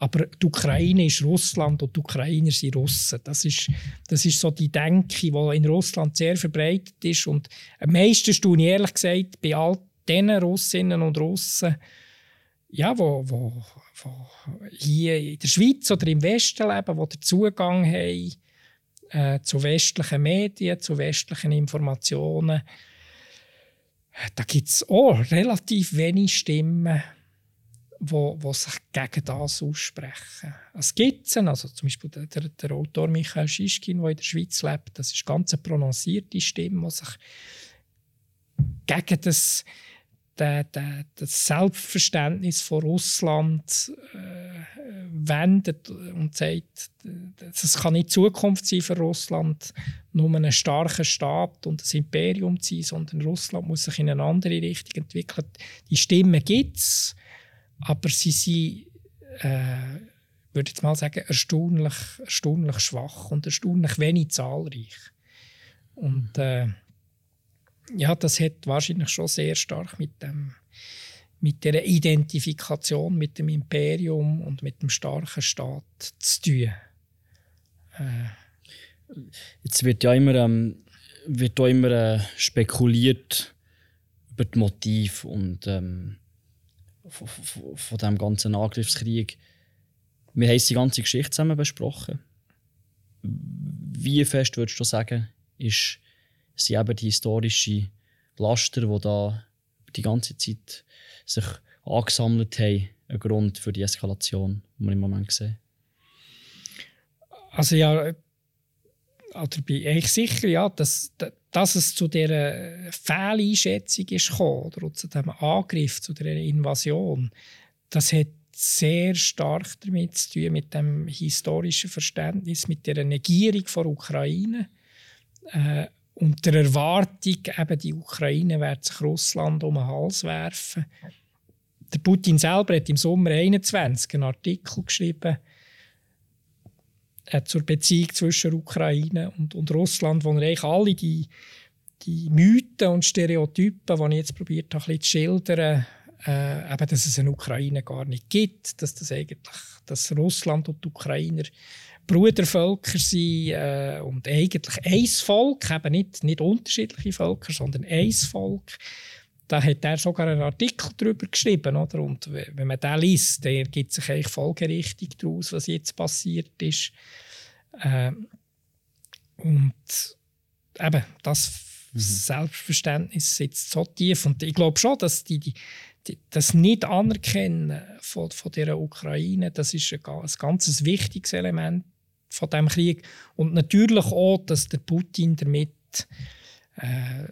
Aber die Ukraine ist Russland und die Ukrainer sind Russen. Das ist, das ist so die Denke, die in Russland sehr verbreitet ist. Und am meisten ich ehrlich gesagt bei all diesen Russinnen und Russen, ja, wo, wo, wo hier in der Schweiz oder im Westen leben, die den Zugang haben äh, zu westlichen Medien, zu westlichen Informationen. Da gibt es auch relativ wenig Stimmen, wo, wo sich gegen das aussprechen. Es gibt also zum Beispiel der, der, der Autor Michael Schischkin, der in der Schweiz lebt, das ist ganz eine prononcierte Stimme, die sich gegen das, der, der, das Selbstverständnis von Russland äh, wendet und sagt, es kann nicht Zukunft sein für Russland, nur ein starker Staat und ein Imperium zu sein, sondern Russland muss sich in eine andere Richtung entwickeln. Die Stimmen gibt es, aber sie sind, äh, würde ich mal sagen, erstaunlich, erstaunlich schwach und erstaunlich wenig zahlreich. Und äh, ja, das hat wahrscheinlich schon sehr stark mit dem mit der Identifikation mit dem Imperium und mit dem starken Staat zu tun. Äh. Jetzt wird ja immer, ähm, wird auch immer äh, spekuliert über das Motiv und ähm, von, von, von dem ganzen Angriffskrieg. Wir haben die ganze Geschichte zusammen besprochen. Wie fest würdest du sagen, ist, sind eben die historischen Laster, die da die ganze Zeit sich angesammelt haben, ein Grund für die Eskalation, die wir im Moment sehen? Also ja, oder bin ich sicher, ja, dass, dass es zu dieser Fehleinschätzung ist oder zu diesem Angriff, zu dieser Invasion, das hat sehr stark damit zu tun, mit dem historischen Verständnis, mit der Negierung der Ukraine. Äh, und der Erwartung, eben die Ukraine wird sich Russland um den Hals werfen. der Putin selber hat im Sommer 21 einen Artikel geschrieben äh, zur Beziehung zwischen Ukraine und, und Russland, wo er eigentlich alle die, die Mythen und Stereotypen, die ich jetzt probiert habe, zu schildern, äh, eben, dass es eine Ukraine gar nicht gibt, dass das eigentlich, dass Russland und die Ukrainer Brudervölker sind äh, und eigentlich ein Volk, eben nicht, nicht unterschiedliche Völker, sondern ein Volk. Da hat er sogar einen Artikel darüber geschrieben. Oder? Und wenn man den liest, dann gibt sich eigentlich folgerichtig daraus, was jetzt passiert ist. Äh, und eben, das mhm. Selbstverständnis sitzt so tief. Und ich glaube schon, dass die, die das Nicht-Anerkennen von, von dieser Ukraine, das ist ein, ein ganz wichtiges Element von dem Krieg. Und natürlich auch, dass der Putin damit äh,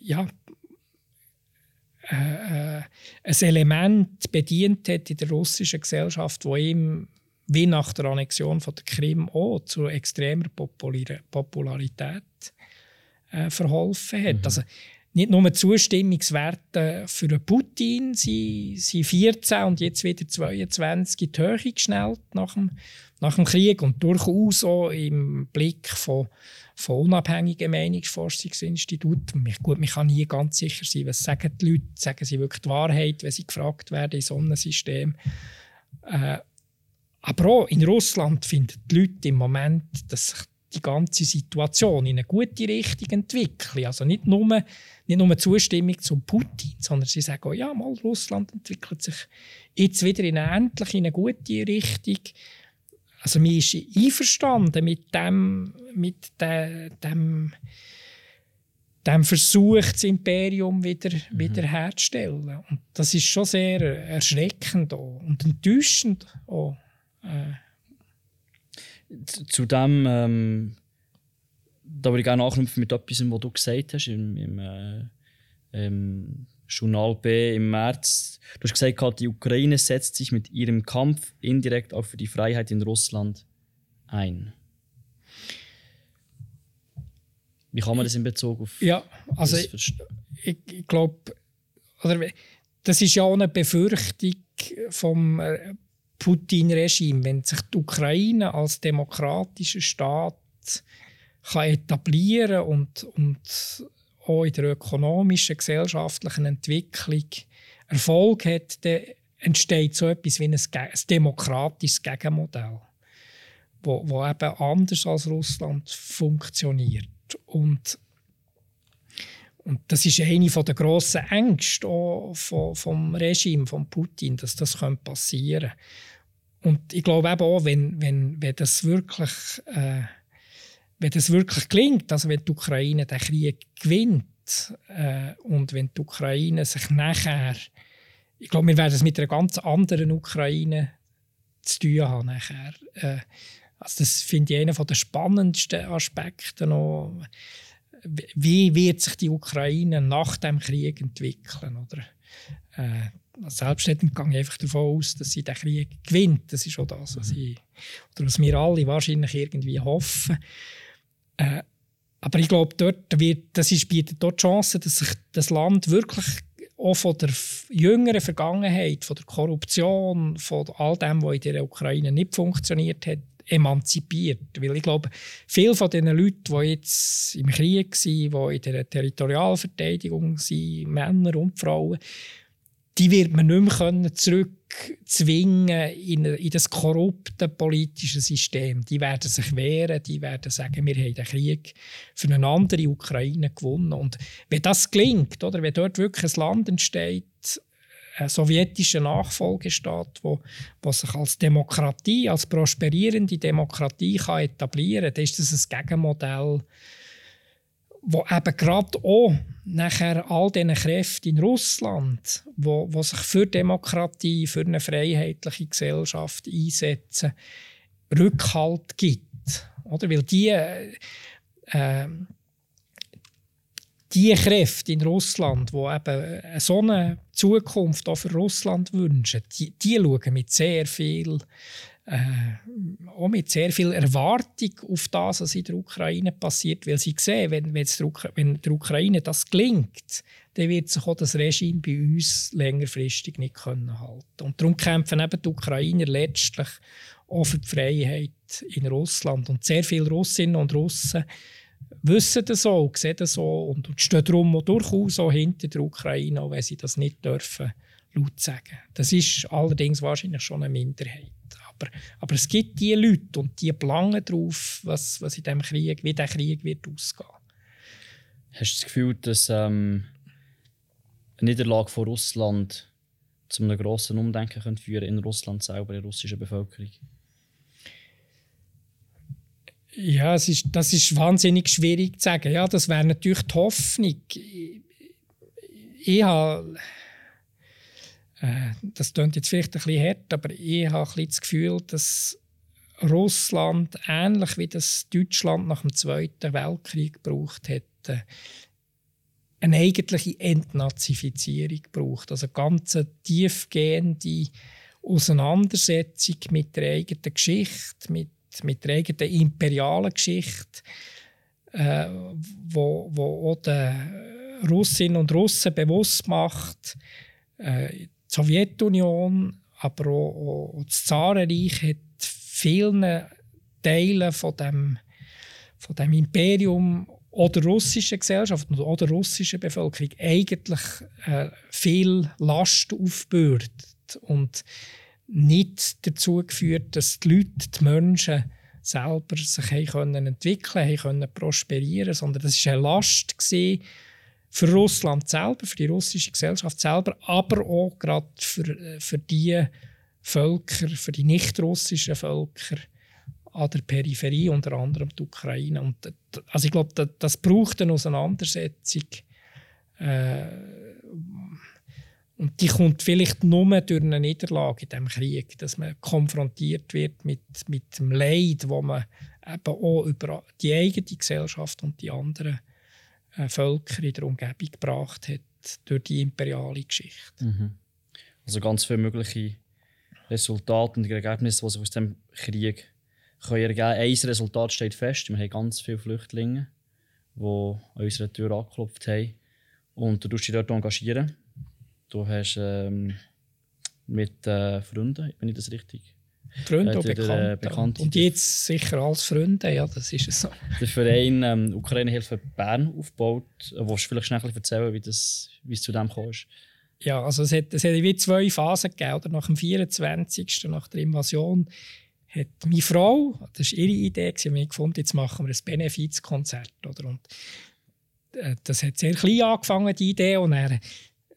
ja, äh, äh, ein Element bedient hat in der russischen Gesellschaft, wo ihm wie nach der Annexion von der Krim auch zu extremer Popularität äh, verholfen hat. Mhm. Also, nicht nur Zustimmungswerte für Putin sind, sind 14 und jetzt wieder 22 in die Höhe geschnellt nach dem, nach dem Krieg und durchaus auch im Blick von, von unabhängigen Meinungsforschungsinstituten. Gut, man kann nie ganz sicher sein, was sagen die Leute, sagen sie wirklich die Wahrheit, wenn sie gefragt werden in so einem System. Äh, aber auch in Russland finden die Leute im Moment, dass sich die ganze Situation in eine gute Richtung entwickelt. Also nicht nur, nicht nur Zustimmung zu Putin, sondern sie sagen auch, ja, mal Russland entwickelt sich jetzt wieder in eine, endlich in eine gute Richtung. Also mir ist einverstanden mit dem, mit de, dem, dem Versuch, das Imperium wieder, mhm. wieder herzustellen. Und das ist schon sehr erschreckend auch und enttäuschend auch. Äh, zu dem, ähm, da würde ich gerne anknüpfen mit etwas, was du gesagt hast im, im, äh, im Journal B im März. Du hast gesagt, die Ukraine setzt sich mit ihrem Kampf indirekt auch für die Freiheit in Russland ein. Wie kann man das in Bezug auf ja, also das verstehen? Ich, ich glaube, das ist ja auch eine Befürchtung vom äh, Putin-Regime, wenn sich die Ukraine als demokratischer Staat kann etablieren und, und auch in der ökonomischen, gesellschaftlichen Entwicklung Erfolg hat, dann entsteht so etwas wie ein, ein demokratisches Gegenmodell, wo, wo eben anders als Russland funktioniert. Und, und das ist eine der grossen Ängste vom, vom Regime von Putin, dass das passieren könnte. Und ich glaube eben auch, wenn, wenn, wenn, das wirklich, äh, wenn das wirklich gelingt, also wenn die Ukraine den Krieg gewinnt äh, und wenn die Ukraine sich nachher, ich glaube, wir werden es mit einer ganz anderen Ukraine zu tun haben nachher. Äh, also das finde ich einer der spannendsten Aspekte noch. Wie wird sich die Ukraine nach dem Krieg entwickeln? Oder? Äh, selbstständig gehe ich einfach davon aus, dass sie den Krieg gewinnt. Das ist auch das, was, ich, oder was wir alle wahrscheinlich irgendwie hoffen. Äh, aber ich glaube, dort wird, das ist, bietet dort die Chance, dass sich das Land wirklich auch von der jüngeren Vergangenheit, von der Korruption, von all dem, was in der Ukraine nicht funktioniert hat, emanzipiert. Weil ich glaube, viele von den Leuten, die jetzt im Krieg waren, die in der Territorialverteidigung sind, Männer und Frauen, die wird man nicht mehr können zurückzwingen in, in das korrupte politische System. Die werden sich wehren, die werden sagen, wir haben den Krieg für eine andere Ukraine gewonnen. Und wenn das gelingt, oder wenn dort wirklich ein Land entsteht, ein sowjetischer Nachfolgestaat, wo, wo sich als Demokratie, als prosperierende Demokratie kann etablieren kann, dann ist das ein Gegenmodell wo eben gerade auch nachher all diesen Kräften in Russland, wo, wo sich für Demokratie, für eine freiheitliche Gesellschaft einsetzen, Rückhalt gibt. Oder? Weil die, äh, die Kräfte in Russland, die eben so eine Zukunft auch für Russland wünschen, die, die schauen mit sehr viel äh, auch mit sehr viel Erwartung auf das, was in der Ukraine passiert, weil sie sehen, wenn, wenn der Ukraine das gelingt, dann wird sich auch das Regime bei uns längerfristig nicht können halten Und darum kämpfen eben die Ukrainer letztlich auch für die Freiheit in Russland. Und sehr viele Russinnen und Russen wissen das auch, sehen das so und stehen darum auch durchaus auch hinter der Ukraine, auch wenn sie das nicht dürfen laut sagen. Das ist allerdings wahrscheinlich schon eine Minderheit. Aber, aber es gibt die Leute und die planen darauf, was, was in diesem Krieg, wie der Krieg wird ausgehen. Hast du das Gefühl, dass ähm, eine Niederlage von Russland zu einem grossen Umdenken könnte führen in Russland selber, in der russischen Bevölkerung? Ja, es ist, das ist wahnsinnig schwierig zu sagen. Ja, das wäre natürlich die Hoffnung. Ich, ich habe, äh, das klingt jetzt vielleicht ein bisschen hart, aber ich habe ein bisschen das Gefühl, dass Russland ähnlich wie das Deutschland nach dem Zweiten Weltkrieg gebraucht hätte, eine eigentliche Entnazifizierung braucht. Also ganz tiefgehende Auseinandersetzung mit der eigenen Geschichte, mit mit der eigenen imperialen Geschichte, äh, wo, wo auch den Russinnen und Russen bewusst macht, äh, die Sowjetunion, aber auch, auch das Zarenreich hat vielen Teilen von dem, von dem Imperium oder russischen Gesellschaft oder russischen Bevölkerung eigentlich äh, viel Last aufbürdet. Und nicht dazu geführt, dass die Leute, die Menschen selber sich haben können entwickeln haben können, prosperieren, sondern das war eine Last für Russland selber, für die russische Gesellschaft selber, aber auch gerade für, äh, für die Völker, für die nicht-russischen Völker an der Peripherie, unter anderem die Ukraine. Und, also ich glaube, das, das braucht eine Auseinandersetzung äh, und die kommt vielleicht nur durch eine Niederlage in diesem Krieg, dass man konfrontiert wird mit, mit dem Leid, wo man eben auch über die eigene Gesellschaft und die anderen Völker in der Umgebung gebracht hat durch die imperiale Geschichte. Mhm. Also ganz viele mögliche Resultate und Ergebnisse, die sich aus dem Krieg können ergeben. Ein Resultat steht fest: Wir haben ganz viele Flüchtlinge, die an unserer Tür angeklopft haben. Und du musst dich dort engagieren. Du hast ähm, mit äh, Freunden, wenn ich das richtig Freunde und Bekannte. Äh, Bekannte. Und jetzt sicher als Freunde, ja, das ist es so. Der Verein ähm, Ukraine Hilfe Bern aufgebaut. Willst du vielleicht schnell erzählen, wie, das, wie es zu dem kam? Ja, also es hat, es hat wie zwei Phasen gegeben. Oder? Nach dem 24. nach der Invasion hat meine Frau, das war ihre Idee, sie haben gefunden, jetzt machen wir ein Benefizkonzert. Oder? Und, äh, das hat sehr klein angefangen, die Idee. Und er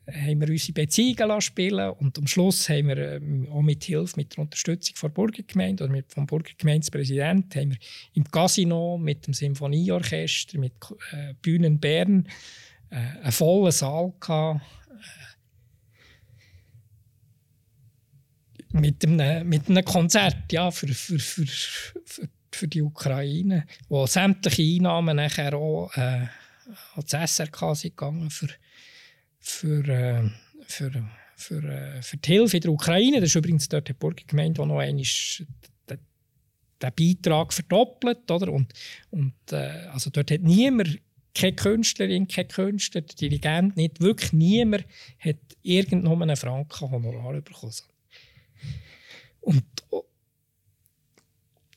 haben wir unsere Beziehungen spielen und am Schluss haben wir ähm, auch mit Hilfe, mit der Unterstützung der Burgergemeinde oder mit, vom Burgergemeindepräsidenten haben wir im Casino mit dem Symphonieorchester, mit äh, Bühnen Bern äh, einen vollen Saal gehabt, äh, mit, einem, mit einem Konzert ja, für, für, für, für, für die Ukraine, wo sämtliche Einnahmen nachher auch äh, an das SRK sind gegangen für für, äh, für, für, äh, für die Hilfe in der Ukraine. Das ist übrigens dort die Burgergemeinde, die noch einmal den, Beitrag verdoppelt. Oder? Und, und, äh, also dort hat niemand, keine Künstlerin, kein Künstler, der Dirigent nicht, wirklich niemand hat irgendeinen Franken Honorar bekommen. Und,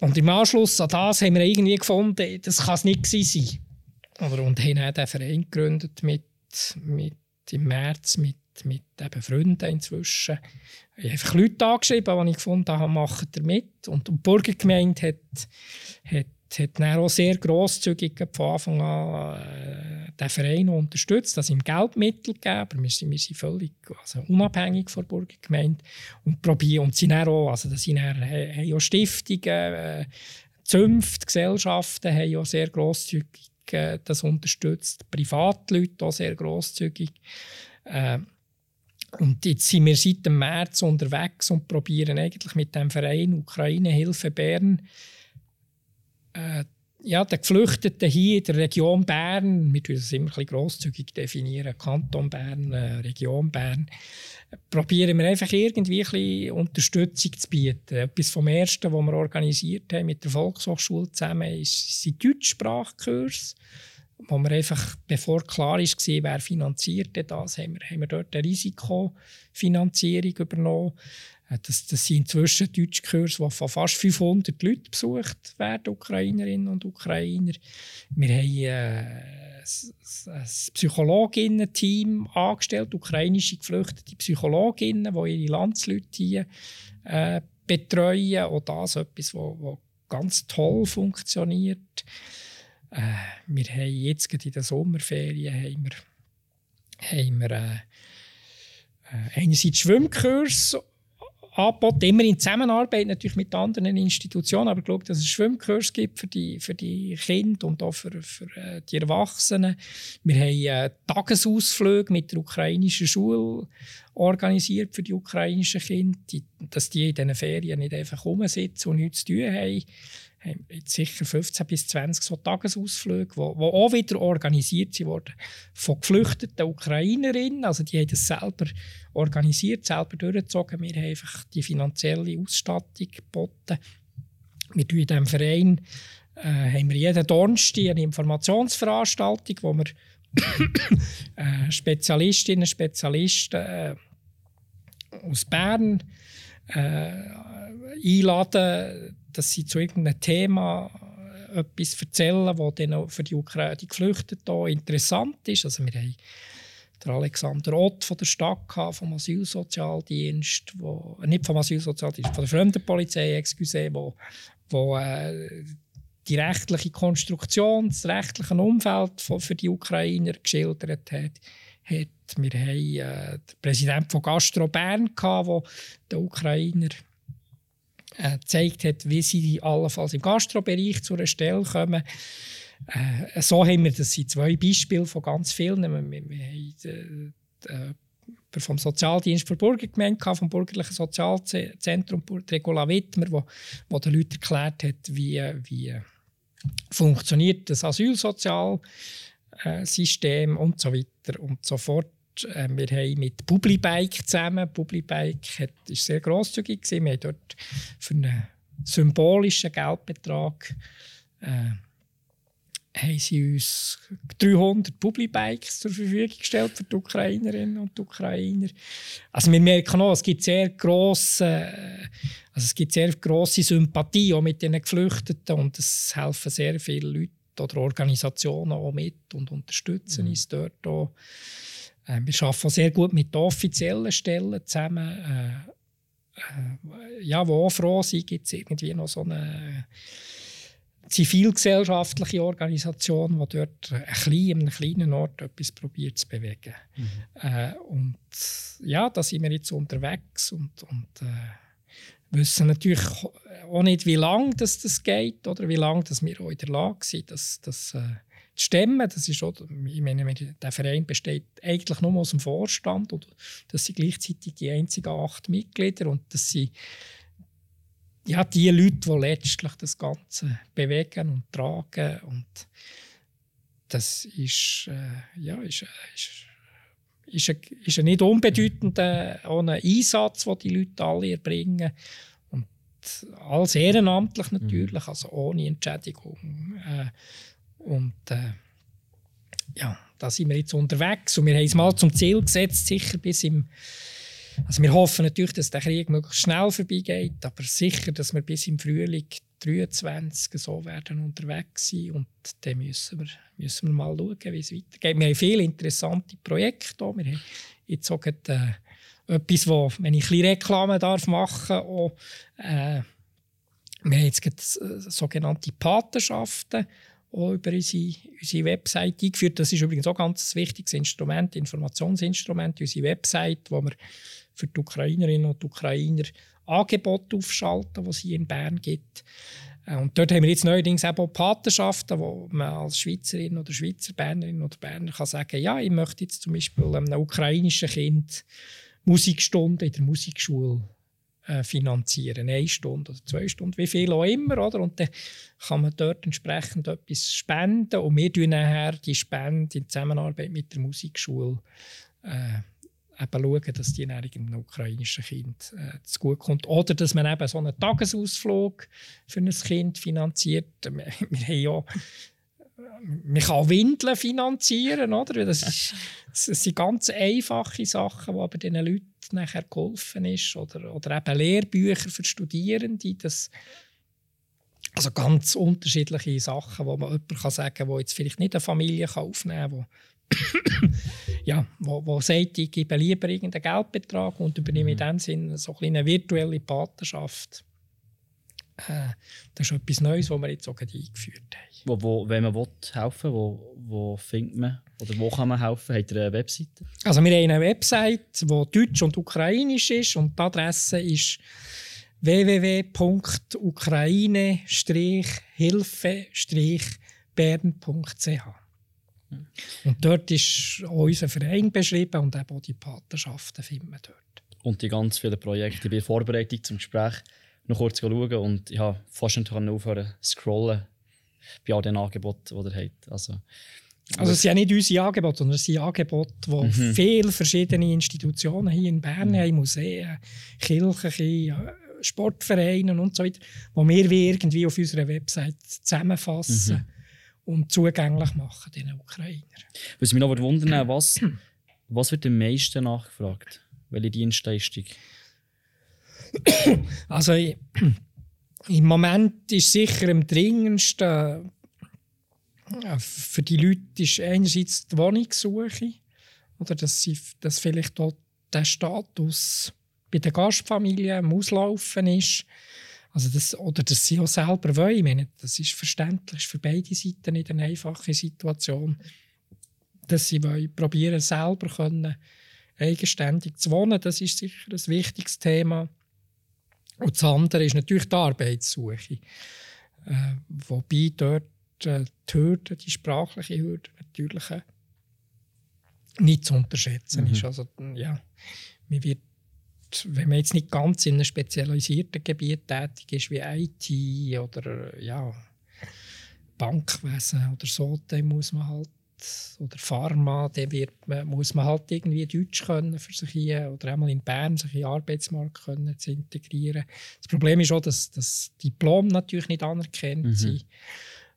und im Anschluss an das haben wir irgendwie gefunden, das kann es nicht sein. Oder, und haben dann den Verein gegründet mit, mit im März mit, mit eben Freunden inzwischen. Ich habe einfach Leute angeschrieben, die ich gefunden habe, machen da mit. Und die Burgergemeinde hat, hat, hat dann auch sehr grosszügig von Anfang an äh, den Verein unterstützt, dass ihm Geldmittel gegeben aber wir sind, wir sind völlig also unabhängig von der Burgergemeinde und probieren und sind auch, also das sind dann, haben auch Stiftungen, äh, Zünfte, Gesellschaften haben auch sehr grosszügig äh, das unterstützt, Privatleute auch sehr grosszügig. Äh, und jetzt sind wir seit dem März unterwegs und probieren eigentlich mit dem Verein Ukraine Hilfe Bern äh, ja, den Geflüchteten hier in der Region Bern, wir tun das immer ein bisschen grosszügig definieren, Kanton Bern, äh, Region Bern, probieren wir einfach irgendwie ein bisschen Unterstützung zu bieten. Etwas vom Ersten, was wir organisiert haben mit der Volkshochschule zusammen, ist, sind Deutschsprachkurse wo wir einfach, bevor klar war, wer finanziert das, haben wir, haben wir dort eine Risikofinanzierung übernommen. Äh, das, das sind inzwischen Deutschkurse, die von fast 500 Leuten besucht werden, Ukrainerinnen und Ukrainer. Wir haben äh, ein Psychologinnen-Team angestellt, ukrainische geflüchtete Psychologinnen, die ihre Landsleute hier äh, betreuen. Auch das etwas, was ganz toll funktioniert. Äh, wir haben jetzt in den Sommerferien haben wir, haben wir äh, äh einerseits Schwimmkurs angeboten, immer in Zusammenarbeit natürlich mit anderen Institutionen, aber ich glaube, dass es Schwimmkurs gibt für die, für die Kinder und auch für, für äh, die Erwachsenen. Wir haben äh, Tagesausflüge mit der ukrainischen Schule organisiert für die ukrainischen Kinder, die, dass die in diesen Ferien nicht einfach rumsitzen und nichts zu tun haben haben sicher 15 bis 20 so Tagesausflüge, die auch wieder organisiert wurden von geflüchteten Ukrainerinnen. Also die haben das selber organisiert, selber durchgezogen. Wir haben einfach die finanzielle Ausstattung geboten. Wir tun in diesem Verein äh, haben wir jeden Donnerstag eine Informationsveranstaltung, wo wir äh, Spezialistinnen und Spezialisten äh, aus Bern äh, einladen, dass sie zu irgendeinem Thema äh, etwas erzählen, das dann für die, Ukra die Geflüchteten interessant ist. Also wir haben den Alexander Ott von der Stadt vom Asylsozialdienst, wo, äh, nicht vom Asylsozialdienst, von der Fremdenpolizei, excuse, wo, wo äh, die rechtliche Konstruktion, das rechtliche Umfeld für die Ukrainer geschildert hat. hat. Wir haben äh, den Präsidenten von Gastro Bern, der den Ukrainer äh, gezeigt hat, wie sie allenfalls im Gastrobereich zu einer Stelle kommen. Äh, so haben wir, das sind zwei Beispiele von ganz vielen. Wir, wir, wir haben äh, vom Sozialdienst für Bürgergemeinde, vom bürgerlichen Sozialzentrum Regula Wittmer, wo, wo den Leuten erklärt hat, wie, wie funktioniert das Asylsozialsystem und so weiter und so fort. Äh, wir haben mit Publibike zusammen, Publibike war sehr grosszügig, wir haben dort für einen symbolischen Geldbetrag äh, haben sie uns 300 Publibikes zur Verfügung gestellt für die Ukrainerinnen und Ukrainer. Also wir merken auch, es gibt sehr grosse, also es gibt sehr grosse Sympathie auch mit den Geflüchteten und es helfen sehr viele Leute oder Organisationen auch mit und unterstützen mhm. uns dort auch. Äh, wir arbeiten sehr gut mit offiziellen Stellen zusammen. Äh, äh, ja, wo auch froh sind, gibt es irgendwie noch so eine zivilgesellschaftliche Organisation, die dort ein klein, einem kleinen Ort etwas probiert zu bewegen. Mhm. Äh, und ja, da sind wir jetzt unterwegs und, und äh, wissen natürlich auch nicht, wie lange das, das geht oder wie lange wir auch in der Lage sind, das, das äh, stemmen. Das ist auch, ich meine, der Verein besteht eigentlich nur aus dem Vorstand und das sind gleichzeitig die einzigen acht Mitglieder und das sind ja, die Leute, die letztlich das Ganze bewegen und tragen und das ist, äh, ja, ist, ist, ist, ein, ist ein nicht unbedeutender Einsatz, den die Leute alle erbringen. Und alles ehrenamtlich natürlich, mhm. also ohne Entschädigung. Äh, und äh, ja, da sind wir jetzt unterwegs und wir haben es mal zum Ziel gesetzt, sicher bis im also wir hoffen natürlich, dass der Krieg möglichst schnell vorbeigeht, aber sicher, dass wir bis im Frühling 23 so werden unterwegs sein und dann müssen wir, müssen wir mal schauen, wie es weitergeht. Wir haben viele interessante Projekte hier. Wir haben jetzt auch gerade, äh, etwas, wo, wenn ich ein Reklame darf machen darf, äh, wir haben jetzt äh, sogenannte Patenschaften auch über unsere, unsere Website eingeführt. Das ist übrigens auch ein ganz wichtiges Instrument, Informationsinstrument, unsere Website, wo wir für die Ukrainerinnen und Ukrainer Angebote aufschalten, die es hier in Bern gibt. Äh, und dort haben wir jetzt neuerdings auch Patenschaften, wo man als Schweizerin oder Schweizer Bernerin oder Berner kann sagen, ja, ich möchte jetzt zum Beispiel einem ukrainischen Kind Musikstunden in der Musikschule finanzieren, eine Stunde oder zwei Stunden, wie viel auch immer, oder? Und dann kann man dort entsprechend etwas spenden und wir tun nachher die Spende in Zusammenarbeit mit der Musikschule äh, eben schauen, dass die Ernährung im ukrainischen Kind äh, zu gut kommt. Oder dass man eben so einen Tagesausflug für ein Kind finanziert. Wir, wir haben ja man kann Windeln finanzieren, oder? Das, ist, das sind ganz einfache Sachen, die aber diesen Leuten nachher geholfen ist. Oder, oder eben Lehrbücher für Studierende. Das, also ganz unterschiedliche Sachen, wo man jemand kann sagen kann, der jetzt vielleicht nicht eine Familie kann aufnehmen kann, ja, wo, wo sagt, ich gebe lieber irgendeinen Geldbetrag und übernehme in mhm. dem Sinne so eine virtuelle Patenschaft. Äh, das ist etwas Neues, was wir jetzt auch eingeführt haben. Wo, wo, wenn man will, helfen will, wo, wo findet man oder wo kann man helfen? Habt ihr eine Webseite? Also wir haben eine Webseite, die deutsch und ukrainisch ist und die Adresse ist www.ukraine-hilfe-bern.ch Und dort ist unser Verein beschrieben und auch die Patenschaften finden wir dort. Und die ganz vielen Projekte bei Vorbereitung zum Gespräch noch kurz schauen und ich habe fast nicht aufhören zu scrollen bei all den Angeboten, die ihr habt. Also, also es sind ja nicht unsere Angebote, sondern es sind Angebote, die mhm. viele verschiedene Institutionen hier in Bern mhm. haben, Museen, Kirchen, Sportvereine und so weiter, die wir irgendwie auf unserer Website zusammenfassen mhm. und zugänglich machen den Ukrainer. Was mich noch wundern, was, was wird am meisten nachgefragt? Welche Dienstleistung? Also im Moment ist sicher am dringendsten für die Leute ist einerseits die Wohnungssuche oder dass sie dass vielleicht dort der Status bei der Gastfamilie am Auslaufen ist. Also das, oder dass sie auch selber wollen. Ich meine, das ist verständlich für beide Seiten nicht eine einfache Situation. Dass sie wollen, probieren selber können, eigenständig zu wohnen, das ist sicher ein wichtiges Thema. Und das andere ist natürlich die Arbeitssuche. Äh, wobei dort äh, die Hürde, die sprachliche Hürde natürlich äh, nicht zu unterschätzen mhm. ist. Also, ja, man wird, wenn man jetzt nicht ganz in einem spezialisierten Gebiet tätig ist, wie IT oder ja, Bankwesen oder so, dann muss man halt oder Pharma, dann wird man, muss man halt irgendwie Deutsch können für sich hier oder einmal in Bern sich in den Arbeitsmarkt können zu integrieren. Das Problem ist auch, dass das Diplom natürlich nicht anerkannt mhm. sind.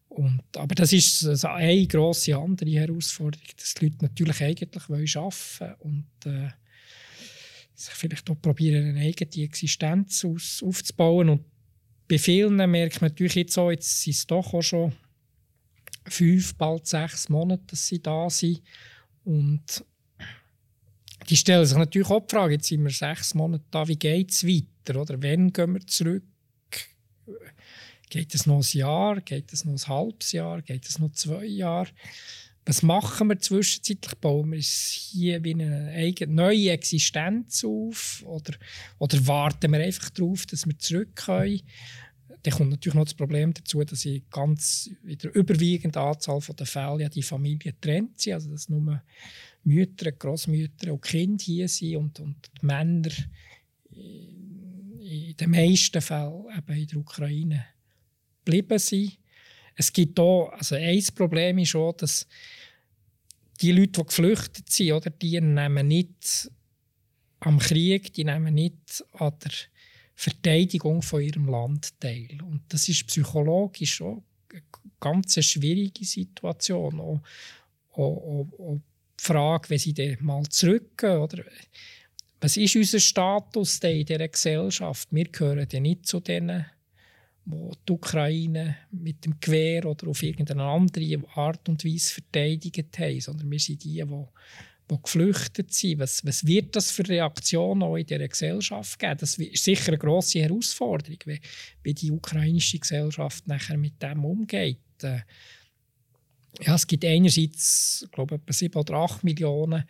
Und, aber das ist also eine grosse andere Herausforderung, dass die Leute natürlich eigentlich wollen arbeiten und äh, sich vielleicht auch probieren, eine eigene Existenz aus, aufzubauen. Und bei vielen merkt man natürlich jetzt auch, jetzt sind es doch auch schon fünf, bald sechs Monate, dass sie da sind. Und die stellen sich natürlich auch die Frage, jetzt sind wir sechs Monate da, wie geht es weiter? Oder wann gehen wir zurück? Geht es noch ein Jahr? Geht es noch ein halbes Jahr? Geht es noch zwei Jahre? Was machen wir zwischenzeitlich? Bauen wir hier wie eine eigene, neue Existenz auf? Oder, oder warten wir einfach darauf, dass wir zurück können? Dann kommt natürlich noch das Problem dazu, dass in ganz in der überwiegenden Anzahl der Fälle ja die Familien getrennt sind, also dass nur Mütter, Großmütter und Kinder hier sind und, und die Männer in den meisten Fällen eben in der Ukraine geblieben sind. Es gibt hier, also ein Problem ist auch, dass die Leute, die geflüchtet sind, oder, die nehmen nicht am Krieg, die nehmen nicht an der Verteidigung von ihrem Land teil. Und das ist psychologisch auch eine ganz schwierige Situation. Auch, auch, auch, auch die Frage, wenn sie dann mal zurückgehen, oder, was ist unser Status in dieser Gesellschaft? Wir gehören ja nicht zu denen, die die Ukraine mit dem Gewehr oder auf irgendeine andere Art und Weise verteidigt haben, sondern wir sind die, die die geflüchtet sind. Was, was wird das für Reaktionen auch in dieser Gesellschaft geben? Das ist sicher eine grosse Herausforderung, wie, wie die ukrainische Gesellschaft nachher mit dem umgeht. Äh, ja, es gibt einerseits, glaube ich, etwa 7 oder 8 Millionen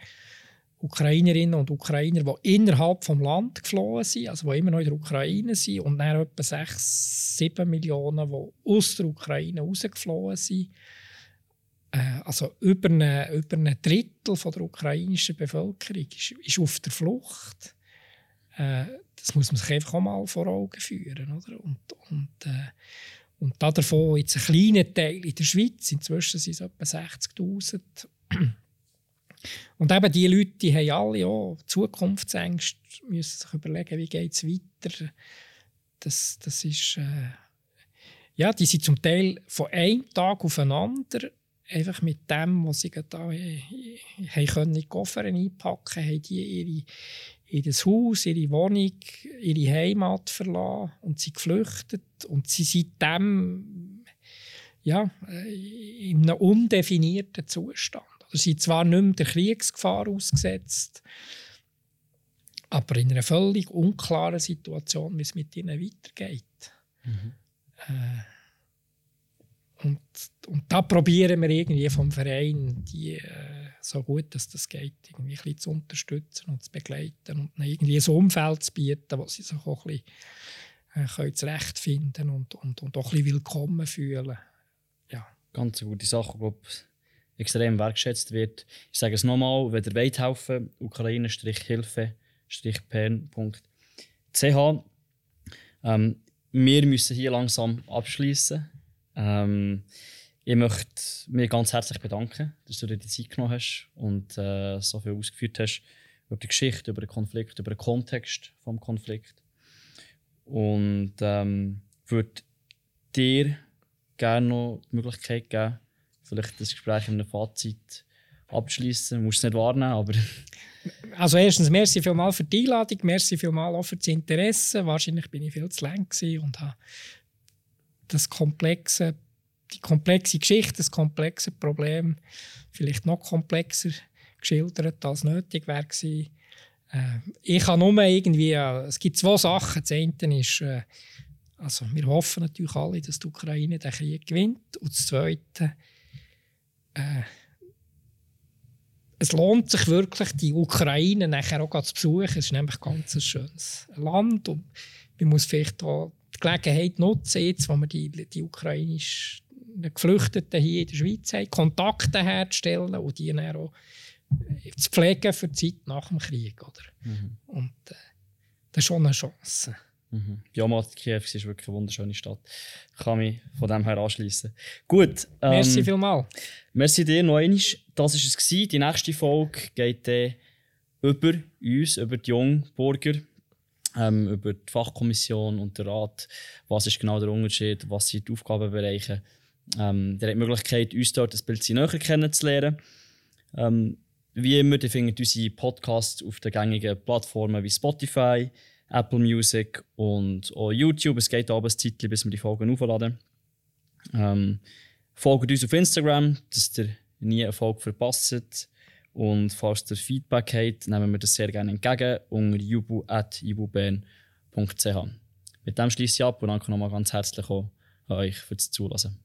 Ukrainerinnen und Ukrainer, die innerhalb des Landes geflohen sind, also die immer noch in der Ukraine sind, und dann etwa 6, 7 Millionen, die aus der Ukraine rausgeflohen sind. Äh, also über ein, über Drittel von der ukrainischen Bevölkerung ist, ist auf der Flucht. Äh, das muss man sich einfach auch mal vor Augen führen. Oder? Und, und, äh, und davon jetzt ein kleiner Teil in der Schweiz, inzwischen sind es etwa 60'000. Und eben die Leute, die haben alle auch Zukunftsängste, müssen sich überlegen, wie geht es weiter. Das, das ist... Äh, ja, die sind zum Teil von einem Tag aufeinander einfach mit dem, was sie da äh, haben können, in die Koffer einpacken, haben die ihre, ihr Haus, ihre Wohnung, ihre Heimat verlassen und sie geflüchtet und sie sind dem ja, äh, in einem undefinierten Zustand. Sie sind zwar nicht mehr der Kriegsgefahr ausgesetzt, aber in einer völlig unklaren Situation, wie es mit ihnen weitergeht. Mhm. Äh, und, und da probieren wir irgendwie vom Verein, die äh, so gut dass das geht, irgendwie ein bisschen zu unterstützen und zu begleiten und irgendwie ein Umfeld zu bieten, wo sie sich auch ein bisschen äh, können zurechtfinden und, und, und auch ein bisschen willkommen fühlen. Ja. Ganz gute Sache, glaube extrem wertschätzt wird. Ich sage es nochmal, wenn ihr wollt helfen, ukraine-hilfe-pern.ch. Ähm, wir müssen hier langsam abschließen. Ähm, ich möchte mich ganz herzlich bedanken, dass du dir die Zeit genommen hast und äh, so viel ausgeführt hast über die Geschichte, über den Konflikt, über den Kontext des Konflikts. Und ähm, würde dir gerne noch die Möglichkeit geben, vielleicht das Gespräch in einem Fazit abschließen. Du musst es nicht wahrnehmen, aber. Also, erstens, merci vielmals für die Einladung, merci vielmals auch für das Interesse. Wahrscheinlich bin ich viel zu lang und habe das komplexe, die komplexe Geschichte, das komplexe Problem vielleicht noch komplexer geschildert, als nötig wäre. Äh, ich kann nur irgendwie, äh, es gibt zwei Sachen. Das eine ist, äh, also wir hoffen natürlich alle, dass die Ukraine den Krieg gewinnt. Und das Zweite, äh, es lohnt sich wirklich, die Ukraine nachher auch zu besuchen. Es ist nämlich ganz ein schönes Land und man muss vielleicht auch die Gelegenheit nutzen, jetzt, wo wir die, die ukrainischen Geflüchteten hier in der Schweiz haben, Kontakte herzustellen und die dann auch äh, zu pflegen für die Zeit nach dem Krieg. Oder? Mhm. Und äh, das ist schon eine Chance. Mhm. Ja, Mat Kiew ist wirklich eine wunderschöne Stadt. Ich kann mich von dem her anschließen. Gut. Ähm, merci vielmals. Merci dir noch einmal. Das war es. Die nächste Folge geht dann über uns, über die Jungburger ähm, über die Fachkommission und den Rat, was ist genau der Unterschied, was sind die Aufgabenbereiche. Ähm, der hat die Möglichkeit, uns dort ein bisschen näher kennenzulernen. Ähm, wie immer, ihr findet unsere Podcasts auf den gängigen Plattformen wie Spotify, Apple Music und auch YouTube. Es geht ein Zeitchen, bis wir die Folgen aufladen. Ähm, folgt uns auf Instagram, dass ihr nie eine Folge verpasst. Und falls ihr Feedback habt, nehmen wir das sehr gerne entgegen unter jubu.jububern.ch. Mit dem schließe ich ab und danke nochmal ganz herzlich an euch fürs Zulassen.